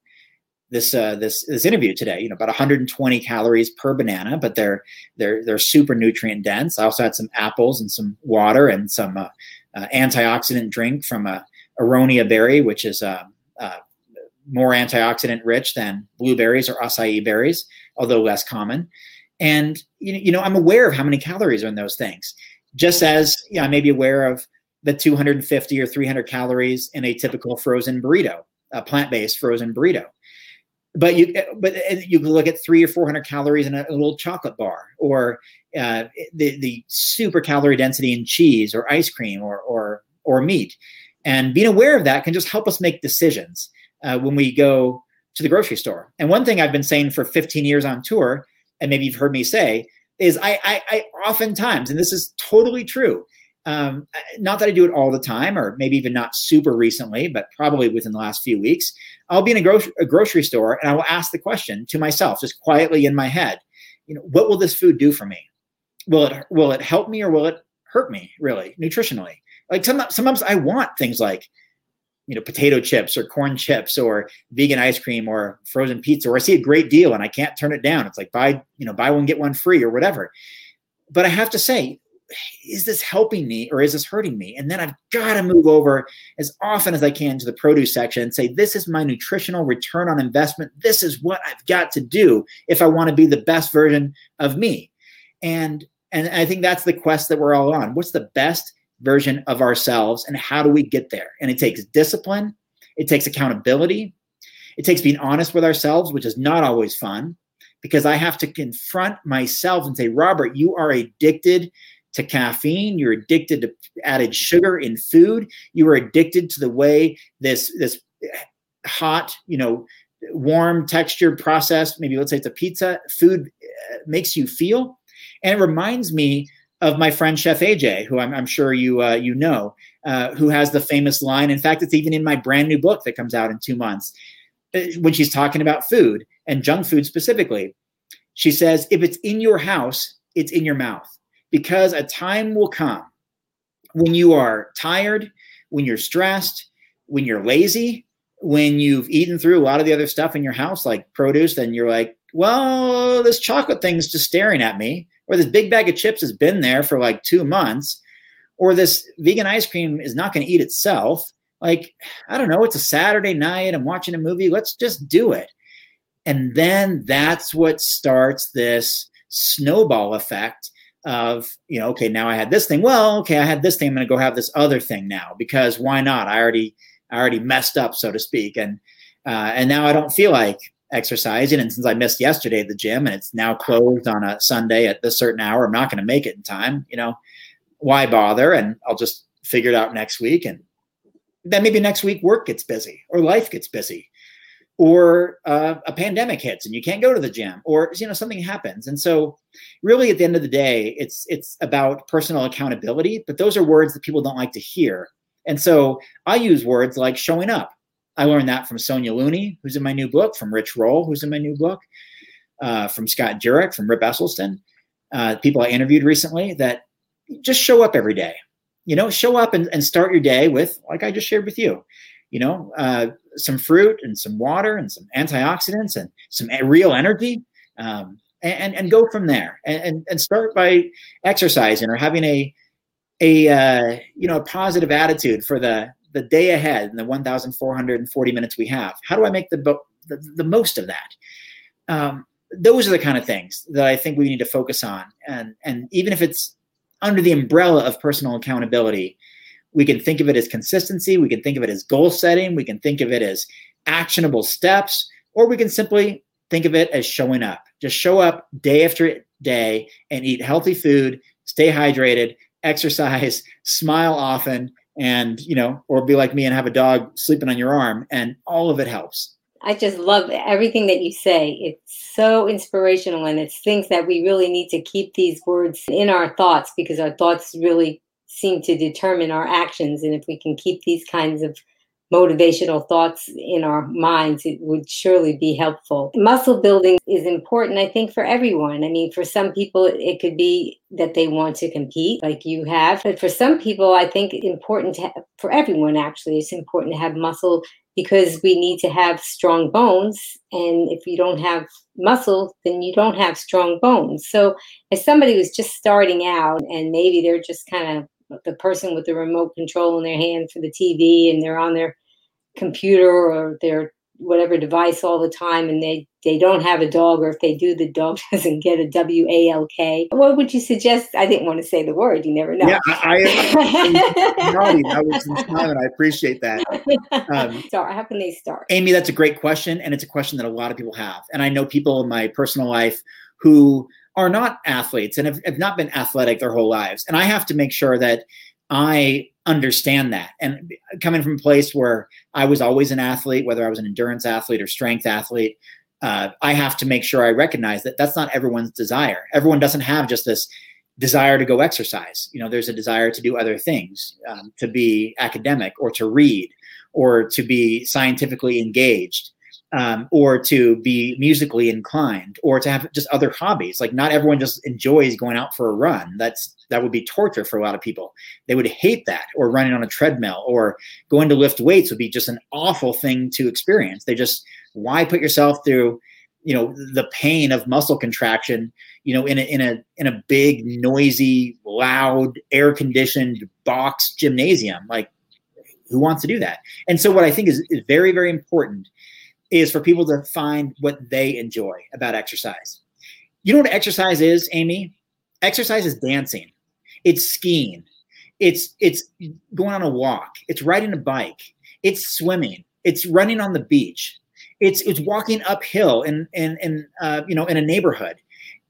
this uh, this this interview today. You know, about 120 calories per banana, but they're they're they're super nutrient dense. I also had some apples and some water and some uh, uh, antioxidant drink from a aronia berry, which is uh, uh, more antioxidant rich than blueberries or acai berries, although less common. And you know, I'm aware of how many calories are in those things, just as you know, I may be aware of the 250 or 300 calories in a typical frozen burrito, a plant-based frozen burrito. But you, but you can look at three or 400 calories in a, a little chocolate bar, or uh, the the super calorie density in cheese or ice cream or or or meat. And being aware of that can just help us make decisions uh, when we go to the grocery store. And one thing I've been saying for 15 years on tour, and maybe you've heard me say, is I, I, I oftentimes, and this is totally true, um, not that I do it all the time, or maybe even not super recently, but probably within the last few weeks, I'll be in a, gro- a grocery store and I will ask the question to myself, just quietly in my head, you know, what will this food do for me? Will it will it help me or will it hurt me? Really, nutritionally? Like sometimes, sometimes I want things like, you know, potato chips or corn chips or vegan ice cream or frozen pizza, or I see a great deal and I can't turn it down. It's like buy, you know, buy one get one free or whatever. But I have to say, is this helping me or is this hurting me? And then I've got to move over as often as I can to the produce section and say, this is my nutritional return on investment. This is what I've got to do if I want to be the best version of me. And and I think that's the quest that we're all on. What's the best version of ourselves and how do we get there? And it takes discipline, it takes accountability, it takes being honest with ourselves, which is not always fun because I have to confront myself and say, Robert, you are addicted to caffeine you're addicted to added sugar in food you are addicted to the way this this hot you know warm textured processed maybe let's say it's a pizza food uh, makes you feel and it reminds me of my friend chef aj who i'm, I'm sure you uh, you know uh, who has the famous line. In fact it's even in my brand new book that comes out in two months uh, when she's talking about food and junk food specifically. She says if it's in your house it's in your mouth. Because a time will come when you are tired, when you're stressed, when you're lazy, when you've eaten through a lot of the other stuff in your house, like produce, then you're like, well, this chocolate thing's just staring at me, or this big bag of chips has been there for like two months, or this vegan ice cream is not going to eat itself. Like, I don't know, it's a Saturday night, I'm watching a movie, let's just do it. And then that's what starts this snowball effect of you know okay now i had this thing well okay i had this thing i'm going to go have this other thing now because why not i already i already messed up so to speak and uh, and now i don't feel like exercising. And since i missed yesterday at the gym and it's now closed on a sunday at this certain hour i'm not going to make it in time you know why bother? And i'll just figure it out next week. And then maybe next week work gets busy or life gets busy or uh, a pandemic hits and you can't go to the gym or you know something happens. And so really at the end of the day it's it's about personal accountability but those are words that people don't like to hear. And so i use words like showing up i learned that from Sonya Looney who's in my new book from rich roll who's in my new book uh, from scott jurek from rip esselstyn uh, people i interviewed recently that just show up every day you know show up and, and start your day with like i just shared with you you know, uh, some fruit and some water and some antioxidants and some real energy, um, and and go from there. And and start by exercising or having a a uh, you know a positive attitude for the the day ahead and the 1,440 minutes we have. How do I make the the, the most of that? Um, those are the kind of things that I think we need to focus on. And and even if it's under the umbrella of personal accountability, we can think of it as consistency. We can think of it as goal setting. We can think of it as actionable steps, or we can simply think of it as showing up. Just show up day after day and eat healthy food, stay hydrated, exercise, <laughs> smile often, and, you know, or be like me and have a dog sleeping on your arm, and all of it helps. I just love everything that you say. It's so inspirational, and it's things that we really need to keep these words in our thoughts because our thoughts really seem to determine our actions. And if we can keep these kinds of motivational thoughts in our minds, it would surely be helpful. Muscle building is important, I think, for everyone. I mean, for some people, it could be that they want to compete like you have. But for some people, I think important for everyone, actually, it's important to have muscle because we need to have strong bones. And if you don't have muscle, then you don't have strong bones. So, as somebody who's just starting out and maybe they're just kind of the person with the remote control in their hand for the TV and they're on their computer or their whatever device all the time and they they don't have a dog or if they do the dog <laughs> doesn't get a w-a-l-k what would you suggest? I didn't want to say the word you never know. Yeah i, I nodding i <laughs> was smiling i appreciate that. Um, <laughs> so how can they start? Amy that's a great question and it's a question that a lot of people have. And i know people in my personal life who are not athletes and have, have not been athletic their whole lives. And I have to make sure that I understand that. And coming from a place where I was always an athlete, whether I was an endurance athlete or strength athlete, uh, I have to make sure I recognize that that's not everyone's desire. Everyone doesn't have just this desire to go exercise. You know, there's a desire to do other things, um, to be academic or to read or to be scientifically engaged um, or to be musically inclined or to have just other hobbies. Like not everyone just enjoys going out for a run. That's that would be torture for a lot of people. They would hate that or running on a treadmill or going to lift weights would be just an awful thing to experience. They just why put yourself through you know the pain of muscle contraction you know in a in a in a big noisy loud air conditioned box gymnasium? Like who wants to do that? And so what i think is, is very very important is for people to find what they enjoy about exercise. You know what exercise is, Amy? Exercise is dancing. It's skiing. It's it's going on a walk. It's riding a bike. It's swimming. It's running on the beach. It's it's walking uphill in in in uh, you know in a neighborhood.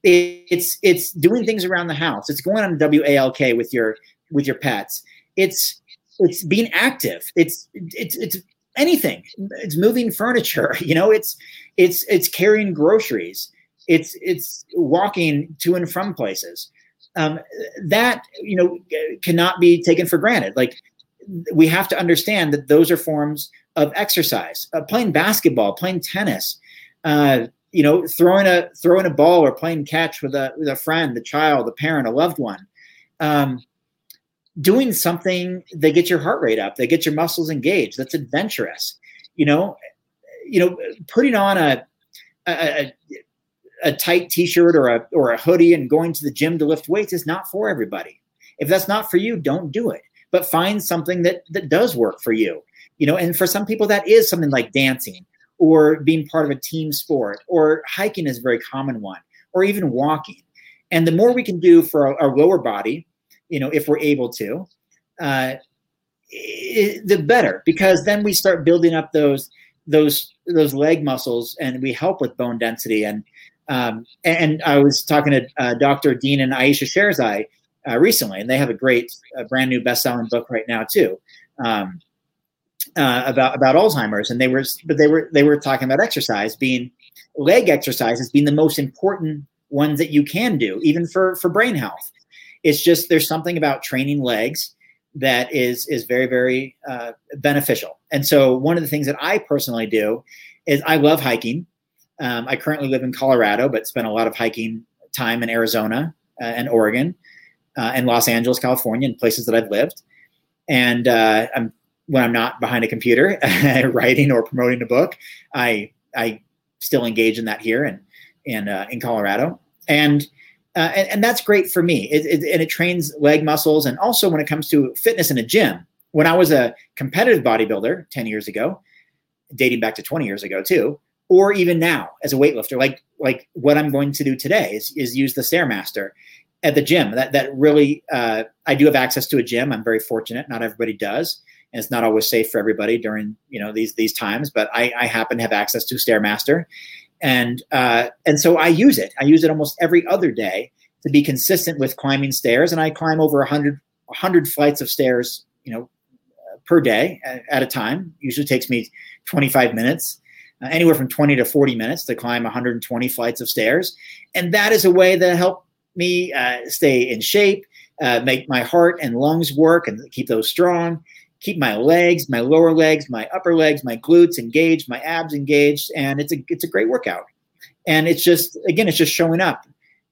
it's it's doing things around the house. It's going on WALK with your with your pets. It's it's being active. It's it's it's anything. It's moving furniture. <laughs> You know, it's it's it's carrying groceries. It's it's walking to and from places. Um, that you know cannot be taken for granted. Like we have to understand that those are forms of exercise. Uh, playing basketball, playing tennis, uh, you know, throwing a throwing a ball or playing catch with a with a friend, a child, a parent, a loved one. Um, doing something that gets your heart rate up, that gets your muscles engaged. That's adventurous. You know, you know, putting on a a, a tight t-shirt or a or a hoodie and going to the gym to lift weights is not for everybody. If that's not for you, don't do it. But find something that that does work for you. You know, and for some people that is something like dancing or being part of a team sport or hiking is a very common one or even walking. And the more we can do for our, our lower body, you know, if we're able to, uh, it, the better because then we start building up those those those leg muscles and we help with bone density and um, and I was talking to uh, Dr. Dean and Ayesha Sherzai uh, recently, and they have a great, uh, brand new best-selling book right now too um, uh, about about Alzheimer's. And they were, but they were they were talking about exercise being leg exercises being the most important ones that you can do, even for for brain health. It's just there's something about training legs that is is very very uh, beneficial. And so one of the things that I personally do is I love hiking. Um, I currently live in Colorado, but spent a lot of hiking time in Arizona uh, and Oregon uh, and Los Angeles, California, and places that I've lived. And uh, I'm when I'm not behind a computer <laughs> writing or promoting a book, I I still engage in that here and and uh, in Colorado. And uh, and, and, that's great for me. It, it, and it trains leg muscles. And also, when it comes to fitness in a gym, when I was a competitive bodybuilder 10 years ago, dating back to 20 years ago, too, or even now as a weightlifter, like like what I'm going to do today is, is use the Stairmaster at the gym. That that really, uh, I do have access to a gym. I'm very fortunate. Not everybody does, and it's not always safe for everybody during you know these these times. But I, I happen to have access to Stairmaster, and uh, and so I use it. I use it almost every other day to be consistent with climbing stairs, and I climb over 100, 100 flights of stairs, you know, per day at, a time. Usually takes me 25 minutes, uh, anywhere from 20 to 40 minutes to climb 120 flights of stairs, and that is a way that help me uh, stay in shape, uh, make my heart and lungs work, and keep those strong. Keep my legs, my lower legs, my upper legs, my glutes engaged, my abs engaged, and it's a it's a great workout. And it's just again, it's just showing up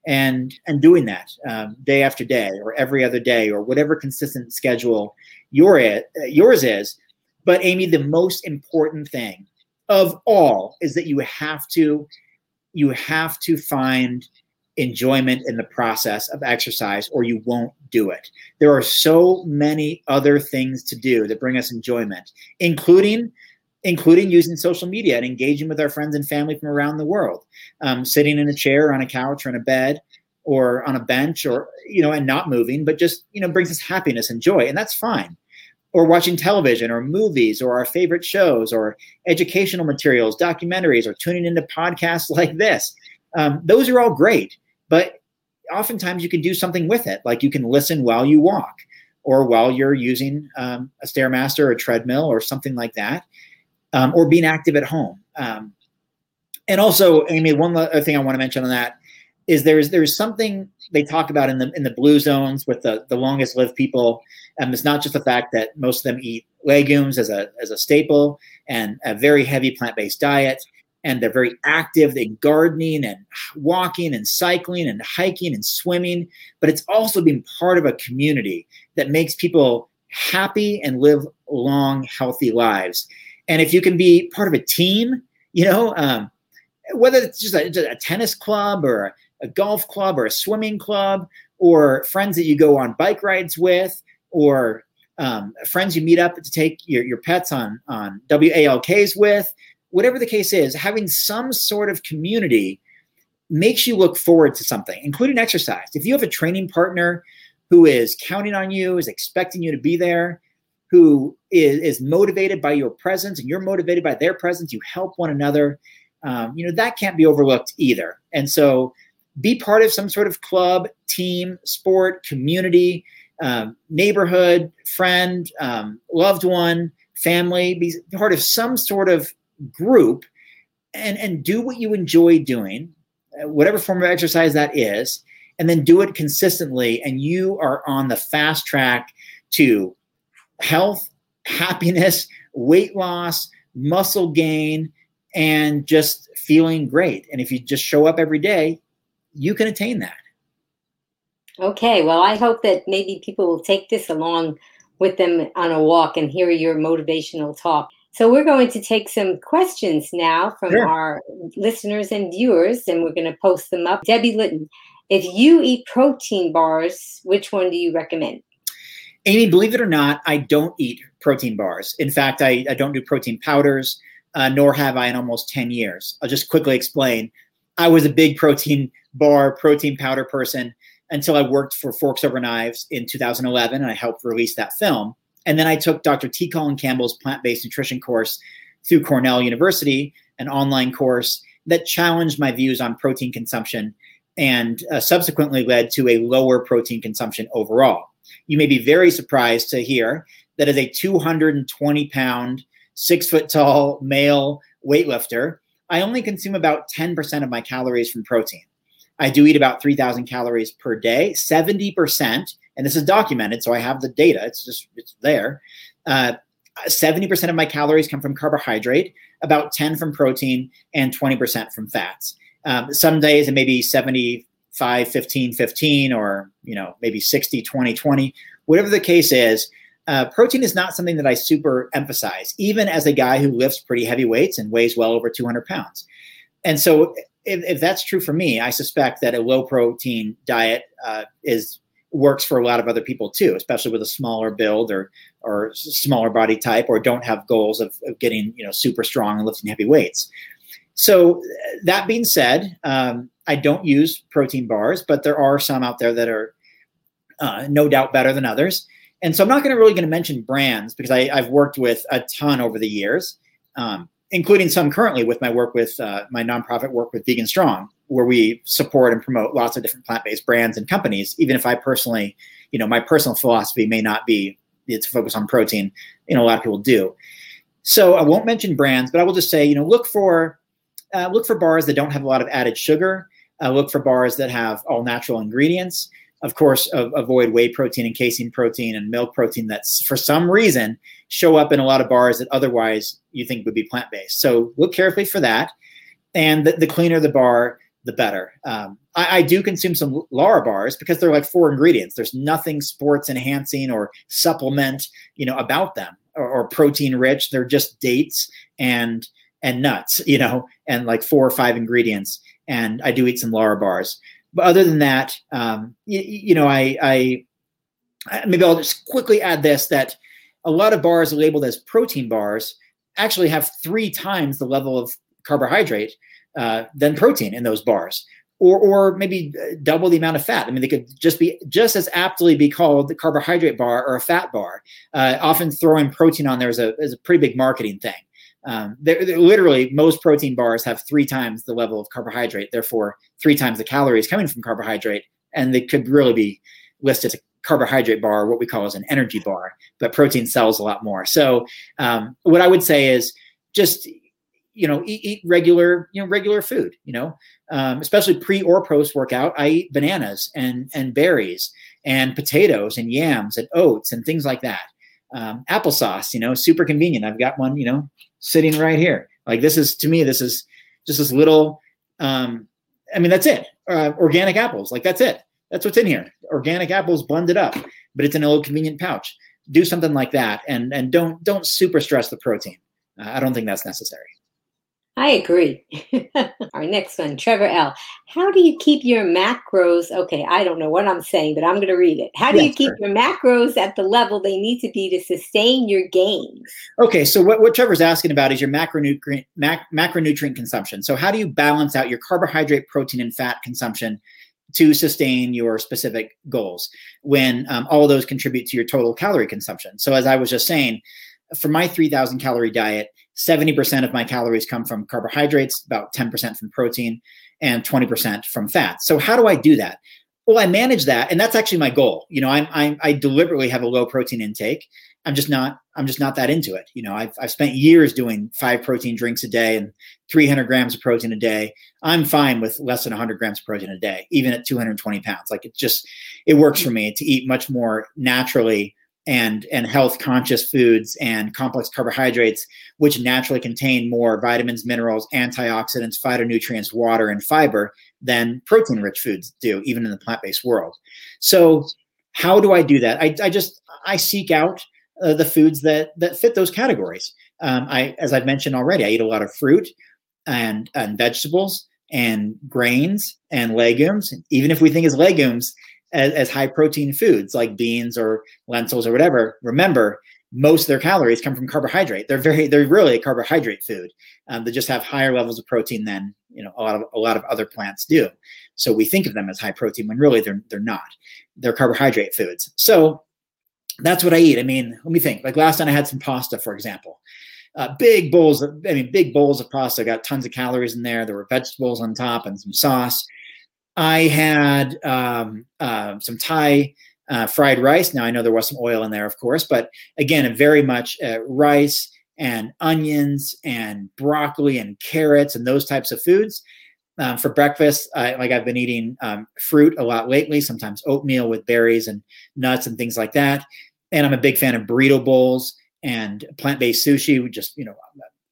and and doing that um, day after day or every other day or whatever consistent schedule your yours is. But Amy, the most important thing of all is that you have to you have to find enjoyment in the process of exercise or you won't do it. There are so many other things to do that bring us enjoyment, including including using social media and engaging with our friends and family from around the world, um, sitting in a chair, on a couch, or in a bed, or on a bench, or you know, and not moving, but just you know brings us happiness and joy, and that's fine. Or watching television, or movies, or our favorite shows, or educational materials, documentaries, or tuning into podcasts <laughs> like this. Um, those are all great but oftentimes you can do something with it, like you can listen while you walk or while you're using um, a stairmaster or a treadmill or something like that, um, or being active at home. Um, and also, Amy, one other thing I want to mention on that is there's there's something they talk about in the in the blue zones with the the longest lived people. and it's not just the fact that most of them eat legumes as a as a staple and a very heavy plant based diet, and they're very active. In gardening and walking and cycling and hiking and swimming but it's also being part of a community that makes people happy and live long healthy lives. And if you can be part of a team you know um, whether it's just a, a, tennis club or a golf club or a swimming club or friends that you go on bike rides with or um, friends you meet up to take your, your pets on on walks with whatever the case is, having some sort of community makes you look forward to something, including exercise. If you have a training partner who is counting on you, is expecting you to be there, who is, is motivated by your presence and you're motivated by their presence, you help one another. Um, you know, that can't be overlooked either. And so be part of some sort of club, team, sport, community, um, neighborhood, friend, um, loved one, family, be part of some sort of group and and do what you enjoy doing uh, whatever form of exercise that is and then do it consistently and you are on the fast track to health happiness weight loss muscle gain and just feeling great. And if you just show up every day you can attain that. Okay well i hope that maybe people will take this along with them on a walk and hear your motivational talk so we're going to take some questions now from sure. our listeners and viewers, and we're going to post them up. Debbie Litton, if you eat protein bars, which one do you recommend? Amy, believe it or not, I don't eat protein bars. In fact, I, I don't do protein powders, uh, nor have I in almost 10 years. I'll just quickly explain. I was a big protein bar, protein powder person until I worked for Forks Over Knives in 2011, and I helped release that film. And then I took Dr. T. Colin Campbell's plant based nutrition course through Cornell University, an online course that challenged my views on protein consumption and uh, subsequently led to a lower protein consumption overall. You may be very surprised to hear that as a 220 pound, six foot tall male weightlifter, I only consume about 10% of my calories from protein. I do eat about 3,000 calories per day. 70%, and this is documented, so I have the data. It's just it's there. Uh, 70% of my calories come from carbohydrate, about 10 from protein, and 20% from fats. Um, some days it may be 75, 15, 15, or you know maybe 60, 20, 20. Whatever the case is, uh, protein is not something that I super emphasize, even as a guy who lifts pretty heavy weights and weighs well over 200 pounds. And so if, if, that's true for me, I suspect that a low protein diet uh, is works for a lot of other people too, especially with a smaller build or or smaller body type, or don't have goals of, of getting you know super strong and lifting heavy weights. So that being said, um, I don't use protein bars, but there are some out there that are uh, no doubt better than others. And so I'm not going to really going to mention brands because I, have worked with a ton over the years. Um, including some currently with my work with uh, my nonprofit work with Vegan Strong, where we support and promote lots of different plant-based brands and companies. Even if I personally, you know, my personal philosophy may not be to focus on protein, you know, a lot of people do. So I won't mention brands, but I will just say, you know, look for uh, look for bars that don't have a lot of added sugar. Uh, look for bars that have all natural ingredients. of course, avoid whey protein and casein protein and milk protein that's for some reason show up in a lot of bars that otherwise you think would be plant based. So look carefully for that. And the, the cleaner the bar, the better. Um, I, I, do consume some Lara bars because they're like four ingredients. There's nothing sports enhancing or supplement, you know, about them or, or protein rich. They're just dates and and nuts, <laughs> you know, and like four or five ingredients. And I do eat some Lara bars, but other than that, um, you, you know, I, I maybe I'll just quickly add this that a lot of bars labeled as protein bars actually have three times the level of carbohydrate uh, than protein in those bars, or or maybe uh, double the amount of fat. I mean, they could just be just as aptly be called the carbohydrate bar or a fat bar. Uh, often throwing protein on there is a is a pretty big marketing thing. Um, they're, they're literally, most protein bars have three times the level of carbohydrate, therefore three times the calories coming from carbohydrate, and they could really be listed as a carbohydrate bar, what we call as an energy bar, but protein sells a lot more. So um, what I would say is just you know eat, eat, regular you know regular food you know um, especially pre or post workout i eat bananas and and berries and potatoes and yams and oats and things like that. Um, applesauce you know super convenient. I've got one you know sitting right here. Like this is to me this is just this little um, i mean that's it. Uh, organic apples like that's it. That's what's in here. Organic apples blended up but it's in a little convenient pouch. Do something like that and and don't don't super stress the protein. Uh, i don't think that's necessary I agree. <laughs> Our next one, Trevor L. How do you keep your macros? Okay, I don't know what I'm saying, but I'm going to read it. How do yes, you keep your macros at the level they need to be to sustain your gains? Okay, so what, what Trevor's asking about is your macronutrient mac, macronutrient consumption. So how do you balance out your carbohydrate, protein, and fat consumption to sustain your specific goals when um, all those contribute to your total calorie consumption? So as I was just saying, for my 3,000 calorie diet, 70% of my calories come from carbohydrates, about 10% from protein, and 20% from fat. So how do I do that? Well, I manage that, and that's actually my goal. You know, I'm, I'm I deliberately have a low protein intake. I'm just not I'm just not that into it. You know, I've I've spent years doing five protein drinks a day and 300 grams of protein a day. I'm fine with less than 100 grams of protein a day, even at 220 pounds. Like it just it works for me to eat much more naturally and and health conscious foods and complex carbohydrates which naturally contain more vitamins minerals antioxidants phytonutrients water and fiber than protein rich foods do even in the plant-based world. So how do i do that? I, I just i seek out uh, the foods that that fit those categories. Um, i as i've mentioned already i eat a lot of fruit and and vegetables and grains and legumes. Even if we think as legumes as, as high protein foods like beans or lentils or whatever, remember most of their calories come from carbohydrate. They're very, they're really a carbohydrate food. Um, they just have higher levels of protein than you know a lot of a lot of other plants do. So we think of them as high protein when really they're they're not. They're carbohydrate foods. So that's what I eat. I mean, let me think. Like last night I had some pasta, for example. Uh, big bowls of, I mean, big bowls of pasta. Got tons of calories in there. There were vegetables on top and some sauce. I had um, uh, some Thai uh, fried rice. Now I know there was some oil in there, of course, but again, very much uh, rice and onions and broccoli and carrots and those types of foods. Um, for breakfast, I, like I've been eating um, fruit a lot lately, sometimes oatmeal with berries and nuts and things like that. And I'm a big fan of burrito bowls and plant-based sushi, just you know,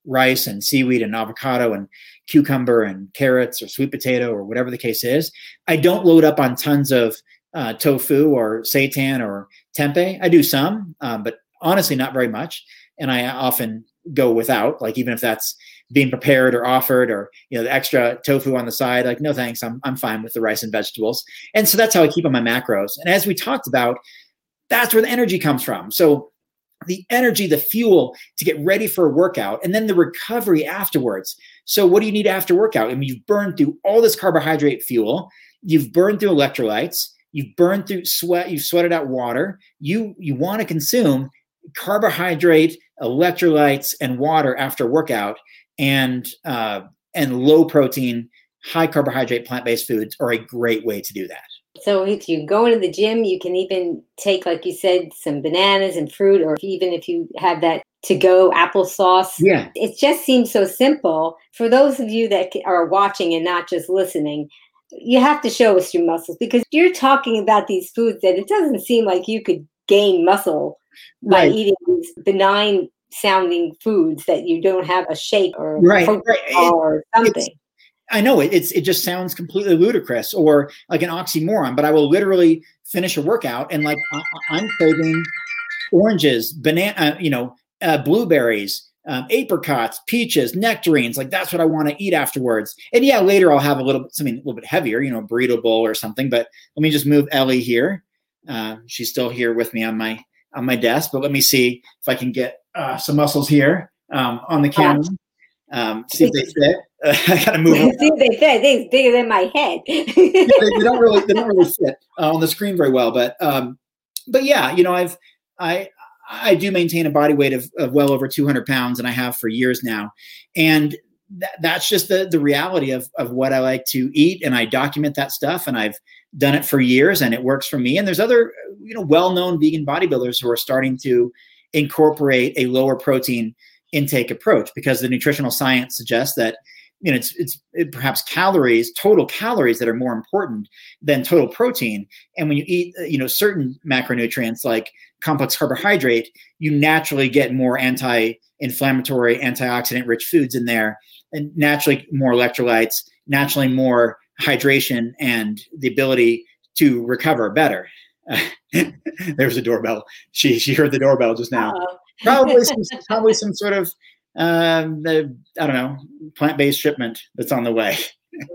rice and seaweed and avocado and cucumber and carrots or sweet potato or whatever the case is. I don't load up on tons of uh, tofu or seitan or tempeh. I do some, um, but honestly, not very much. And I often go without, like even if that's being prepared or offered, or you know the extra tofu on the side. Like no thanks, I'm I'm fine with the rice and vegetables. And so that's how I keep on my macros. And as we talked about, that's where the energy comes from. So the energy, the fuel to get ready for a workout, and then the recovery afterwards. So, what do you need after workout? I mean, you've burned through all this carbohydrate fuel, you've burned through electrolytes, you've burned through sweat, you've sweated out water. You you want to consume carbohydrate, electrolytes, and water after workout, and uh, and low protein, high carbohydrate plant based foods are a great way to do that. So if you go into the gym, you can even take, like you said, some bananas and fruit, or even if you have that to go applesauce. Yeah. It just seems so simple. For those of you that are watching and not just listening, you have to show us your muscles because you're talking about these foods that it doesn't seem like you could gain muscle by Right. eating these benign sounding foods that you don't have a shake or Right. Or something. I know it. It's it just sounds completely ludicrous or like an oxymoron. But I will literally finish a workout and like I, I'm craving oranges, banana, uh, you know, uh, blueberries, um, apricots, peaches, nectarines. Like that's what I want to eat afterwards. And yeah, later I'll have a little something a little bit heavier, you know, burrito bowl or something. But let me just move Ellie here. Uh, she's still here with me on my on my desk. But let me see if I can get uh, some muscles here um, on the camera. Um, see if they fit. <laughs> I gotta move. <laughs> See they say. Things bigger than my head. they, they don't really they don't really fit uh, on the screen very well. But um, but yeah, you know, I've I I do maintain a body weight of, of well over 200 pounds, and I have for years now, and that, that's just the the reality of of what I like to eat, and I document that stuff, and I've done it for years, and it works for me. And there's other you know well known vegan bodybuilders who are starting to incorporate a lower protein intake approach because the nutritional science suggests that you know it's it's it, perhaps calories total calories that are more important than total protein. And when you eat uh, you know certain macronutrients like complex carbohydrate you naturally get more anti-inflammatory antioxidant rich foods in there and naturally more electrolytes naturally more hydration and the ability to recover better. <laughs> There's a doorbell. She she heard the doorbell just now. Probably <laughs> some probably some sort of um the, I don't know plant-based shipment that's on the way.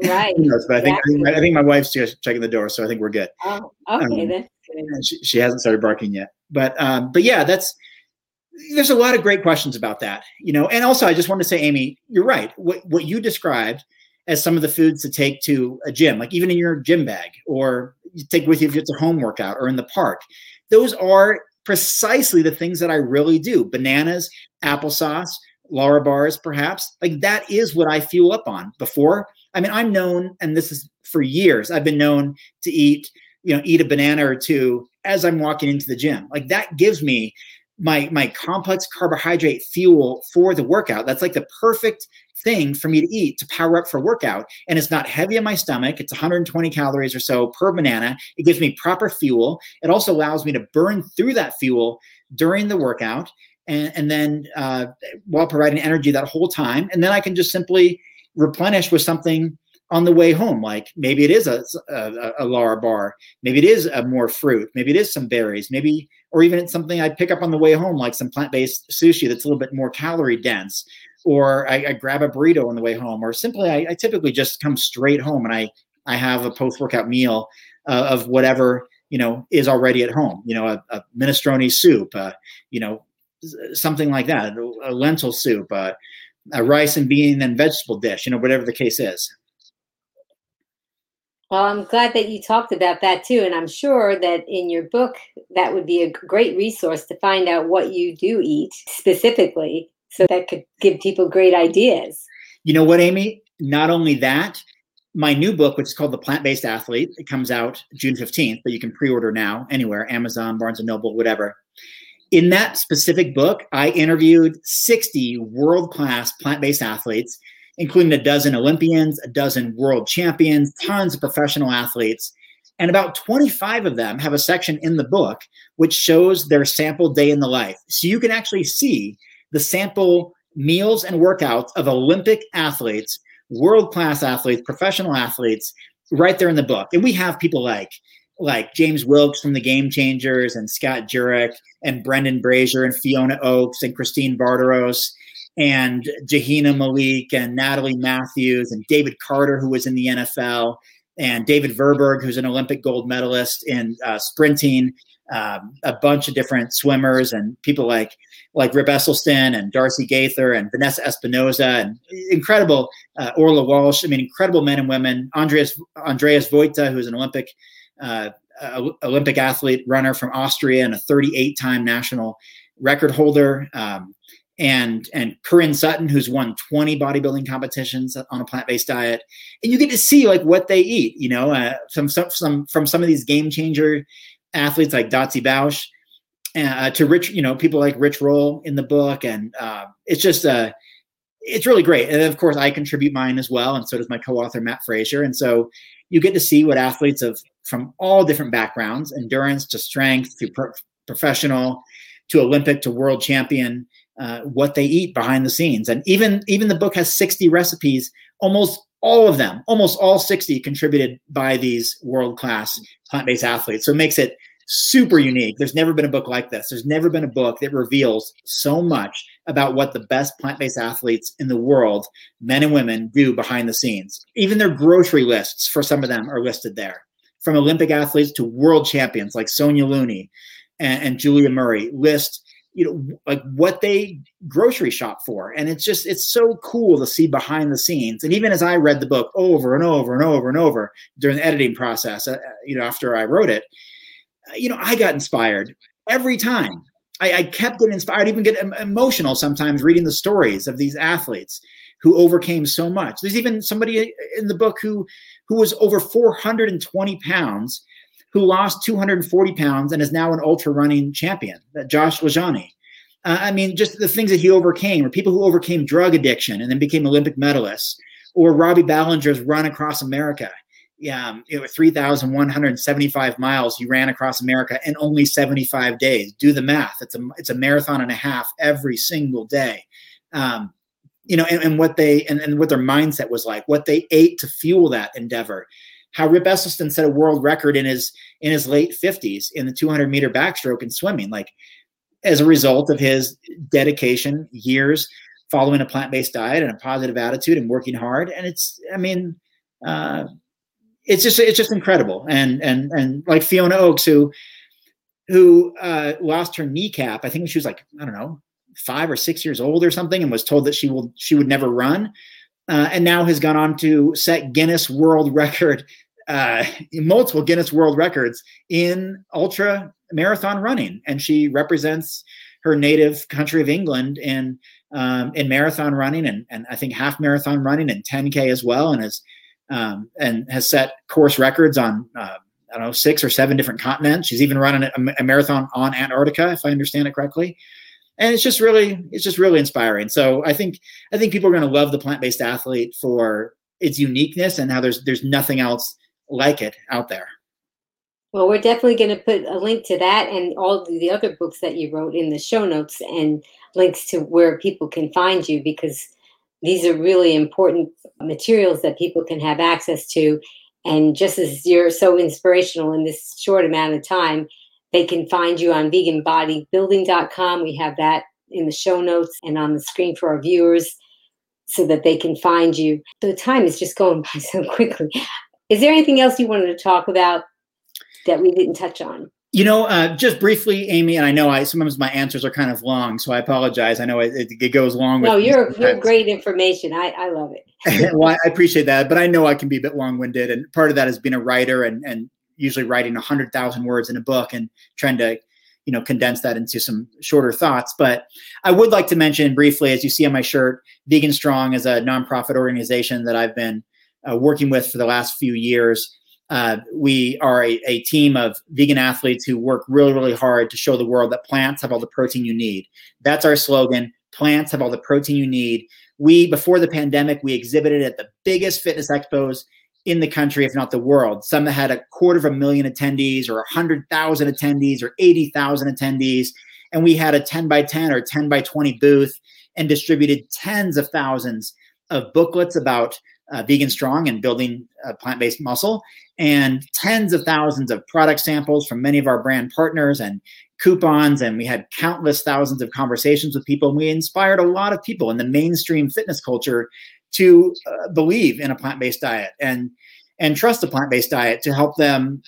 right. <laughs> Knows? But I think I think, I think my wife's just checking the door, so I think we're good. Oh, okay, Um, that's good. She, she hasn't started barking yet. But um, but yeah, that's there's a lot of great questions about that, you know. And also, I just want to say, Amy, you're right. What what you described as some of the foods to take to a gym, like even in your gym bag, or you take with you if it's a home workout or in the park, those are precisely the things that I really do. Bananas, applesauce, Lara bars, perhaps. Like that is what I fuel up on. Before, I mean, I'm known, and this is for years. I've been known to eat, you know, eat a banana or two as I'm walking into the gym. Like that gives me my my complex carbohydrate fuel for the workout. That's like the perfect thing for me to eat to power up for workout. And it's not heavy on my stomach. It's 120 calories or so per banana. It gives me proper fuel. It also allows me to burn through that fuel during the workout and, and then uh, while providing energy that whole time. And then I can just simply replenish with something on the way home. Like maybe it is a, a, a Lara bar, maybe it is a more fruit, maybe it is some berries, maybe, or even it's something I pick up on the way home, like some plant based sushi that's a little bit more calorie dense. Or I, I grab a burrito on the way home, or simply I, I typically just come straight home and I I have a post workout meal uh, of whatever you know is already at home. You know, a, a minestrone soup, uh, you know, something like that, a lentil soup, uh, a rice and bean and vegetable dish, you know, whatever the case is. Well, I'm glad that you talked about that too. And I'm sure that in your book, that would be a great resource to find out what you do eat specifically. So that could give people great ideas. You know what, Amy? Not only that, my new book, which is called The Plant Based Athlete, it comes out June 15th, but you can pre order now anywhere Amazon, Barnes and Noble, whatever. In that specific book, I interviewed 60 world class plant based athletes, including a dozen Olympians, a dozen world champions, tons of professional athletes. And about 25 of them have a section in the book which shows their sample day in the life. So you can actually see the sample meals and workouts of Olympic athletes, world class athletes, professional athletes right there in the book. And we have people like like James Wilks from the Game Changers and Scott Jurek and Brendan Brazier and Fiona Oakes and Christine Vardaros and Jehina Malik and Natalie Matthews and David Carter, who was in the NFL, and David Verburg, who's an Olympic gold medalist in uh, sprinting, um, a bunch of different swimmers and people like like Rip Esselstyn and Darcy Gaither and Vanessa Espinoza and incredible uh, Orla Walsh. I mean, incredible men and women. Andreas Andreas Vojta, who's an Olympic uh, uh, Olympic athlete runner from Austria and a 38 time national record holder. Um, and and Korin Sutton, who's won 20 bodybuilding competitions on a plant-based diet, and you get to see like what they eat. You know, uh, some some some from some of these game changer athletes like Dotsie Bausch, uh, to Rich, you know, people like Rich Roll in the book, and uh, it's just uh, it's really great. And of course, I contribute mine as well, and so does my co-author Matt Frazier. And so you get to see what athletes of from all different backgrounds, endurance to strength to pro- professional to Olympic to world champion, uh, what they eat behind the scenes. And even even the book has 60 recipes. Almost all of them, almost all 60 contributed by these world class plant based athletes. So it makes it super unique. There's never been a book like this. There's never been a book that reveals so much about what the best plant based athletes in the world, men and women, do behind the scenes. Even their grocery lists for some of them are listed there. From Olympic athletes to world champions like Sonya Looney and, and Julia Murray list you know like what they grocery shop for. And it's just it's so cool to see behind the scenes. And even as i read the book over and over and over and over during the editing process uh, you know after i wrote it you know, I got inspired every time. I, I kept getting inspired, even get emotional sometimes reading the stories of these athletes who overcame so much. There's even somebody in the book who who was over 420 pounds, who lost 240 pounds and is now an ultra running champion. Josh LaJaunie. Uh, I mean, just the things that he overcame, or people who overcame drug addiction and then became Olympic medalists, or Robbie Balenger's run across America yeah, um, it was 3,175 miles he ran across America in only 75 days. Do the math. It's a it's a marathon and a half every single day. Um, you know, and, and what they and, and what their mindset was like, what they ate to fuel that endeavor. How Rip Esselstyn set a world record in his in his late 50s in the 200 meter backstroke and swimming, like as a result of his dedication, years following a plant based diet and a positive attitude and working hard. And it's, I mean, uh, it's just it's just incredible. And and and like Fiona Oakes, who who uh, lost her kneecap, I think she was like I don't know five or six years old or something, and was told that she will she would never run, uh, and now has gone on to set Guinness World Record, uh, multiple Guinness World Records in ultra marathon running, and she represents her native country of England in um, in marathon running and and I think half marathon running and 10k as well, and has um, and has set course records on uh, I don't know six or seven different continents. She's even running a, a, marathon on Antarctica, if I understand it correctly. And it's just really it's just really inspiring. So I think I think people are going to love the plant based athlete for its uniqueness and how there's there's nothing else like it out there. Well, we're definitely going to put a link to that and all the other books that you wrote in the show notes and links to where people can find you because these are really important materials that people can have access to. And just as you're so inspirational in this short amount of time, they can find you on veganbodybuilding.com. We have that in the show notes and on the screen for our viewers so that they can find you. The time is just going <laughs> by so quickly. Is there anything else you wanted to talk about that we didn't touch on? You know, uh, just briefly, Amy, and I know I sometimes my answers are kind of long, so I apologize. I know it, it goes long. No, you're you're great information. I, I love it. <laughs> well, I appreciate that, but I know I can be a bit long winded, and part of that is being a writer and and usually writing a hundred thousand words in a book and trying to you know condense that into some shorter thoughts. But I would like to mention briefly, as you see on my shirt, Vegan Strong is a nonprofit organization that I've been uh, working with for the last few years uh, we are a, a, team of vegan athletes who work really, really hard to show the world that plants have all the protein you need. That's our slogan. Plants have all the protein you need. We, before the pandemic, we exhibited at the biggest fitness expos in the country, if not the world. Some that had a quarter of a million attendees, or 100,000 attendees, or 80,000 attendees. And we had a 10 by 10 or 10 by 20 booth and distributed tens of thousands of booklets about uh, Vegan Strong and building uh, plant based muscle, and tens of thousands of product samples from many of our brand partners and coupons. And we had countless thousands of conversations with people. And we inspired a lot of people in the mainstream fitness culture to uh, believe in a plant based diet and and trust a plant based diet to help them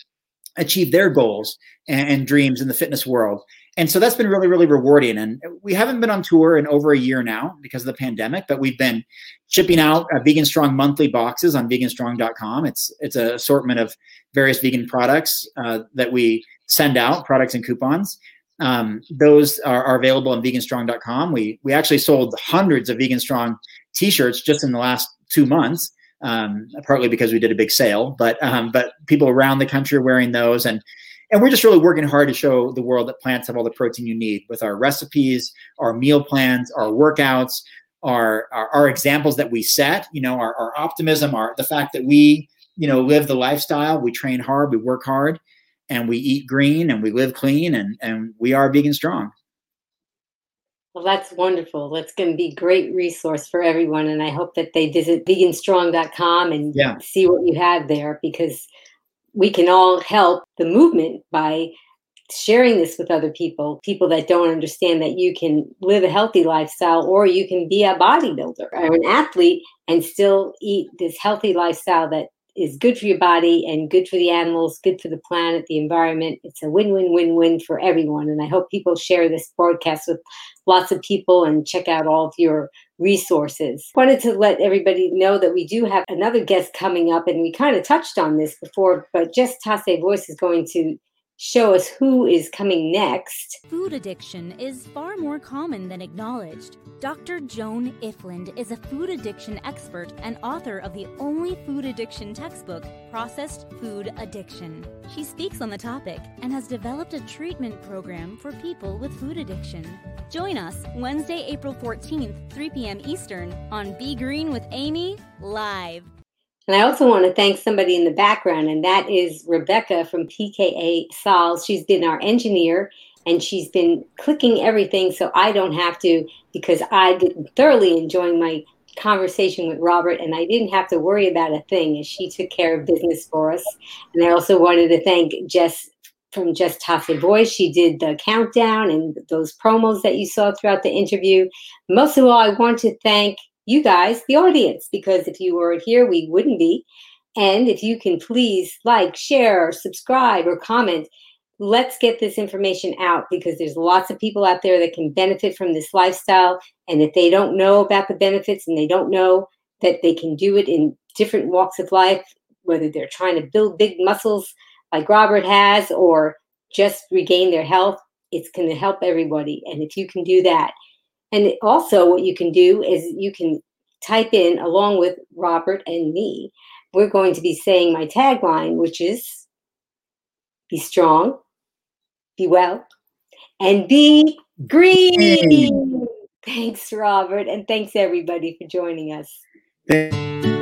achieve their goals and, and dreams in the fitness world. And so that's been really really rewarding. And we haven't been on tour in over a year now because of the pandemic but we've been shipping out uh, vegan strong monthly boxes on veganstrong.com it's it's an assortment of various vegan products uh, that we send out products and coupons. Um, those are, are, available on veganstrong.com we we actually sold hundreds of vegan strong t-shirts just in the last two months um, partly because we did a big sale but um, but people around the country are wearing those and and we're just really working hard to show the world that plants have all the protein you need with our recipes, our meal plans, our workouts, our, our, our examples that we set, you know, our, our optimism, our the fact that we, you know, live the lifestyle, we train hard, we work hard, and we eat green and we live clean and and we are vegan strong. Well, that's wonderful. That's going to be a great resource for everyone. And I hope that they visit veganstrong.com and yeah. see what you have there because we can all help the movement by sharing this with other people, people that don't understand that you can live a healthy lifestyle or you can be a bodybuilder or an athlete and still eat this healthy lifestyle that is good for your body and good for the animals, good for the planet, the environment. It's a win win win win for everyone. And I hope people share this broadcast with lots of people and check out all of your resources. Wanted to let everybody know that we do have another guest coming up, and we kind of touched on this before, but Jess Tasse Voice is going to show us who is coming next. Food addiction is far more common than acknowledged. Dr. Joan Ifland is a food addiction expert and author of the only food addiction textbook, Processed Food Addiction. She speaks on the topic and has developed a treatment program for people with food addiction. Join us Wednesday, April 14th, 3 p.m. Eastern on Be Green with Amy live. And I also want to thank somebody in the background, and that is Rebecca from PKA Sols. She's been our engineer and she's been clicking everything so I don't have to because I've been thoroughly enjoying my conversation with Robert and I didn't have to worry about a thing as she took care of business for us. And I also wanted to thank Jess from Jess Tasse Voice. She did the countdown and those promos that you saw throughout the interview. Most of all, I want to thank you guys, the audience, because if you weren't here, we wouldn't be. And if you can please like, share, subscribe, or comment, let's get this information out because there's lots of people out there that can benefit from this lifestyle. And if they don't know about the benefits and they don't know that they can do it in different walks of life, whether they're trying to build big muscles like Robert has or just regain their health, it's going to help everybody. And if you can do that, and also, what you can do is you can type in, along with Robert and me, we're going to be saying my tagline, which is be strong, be well, and be green. Thanks, Robert. And thanks, everybody, for joining us.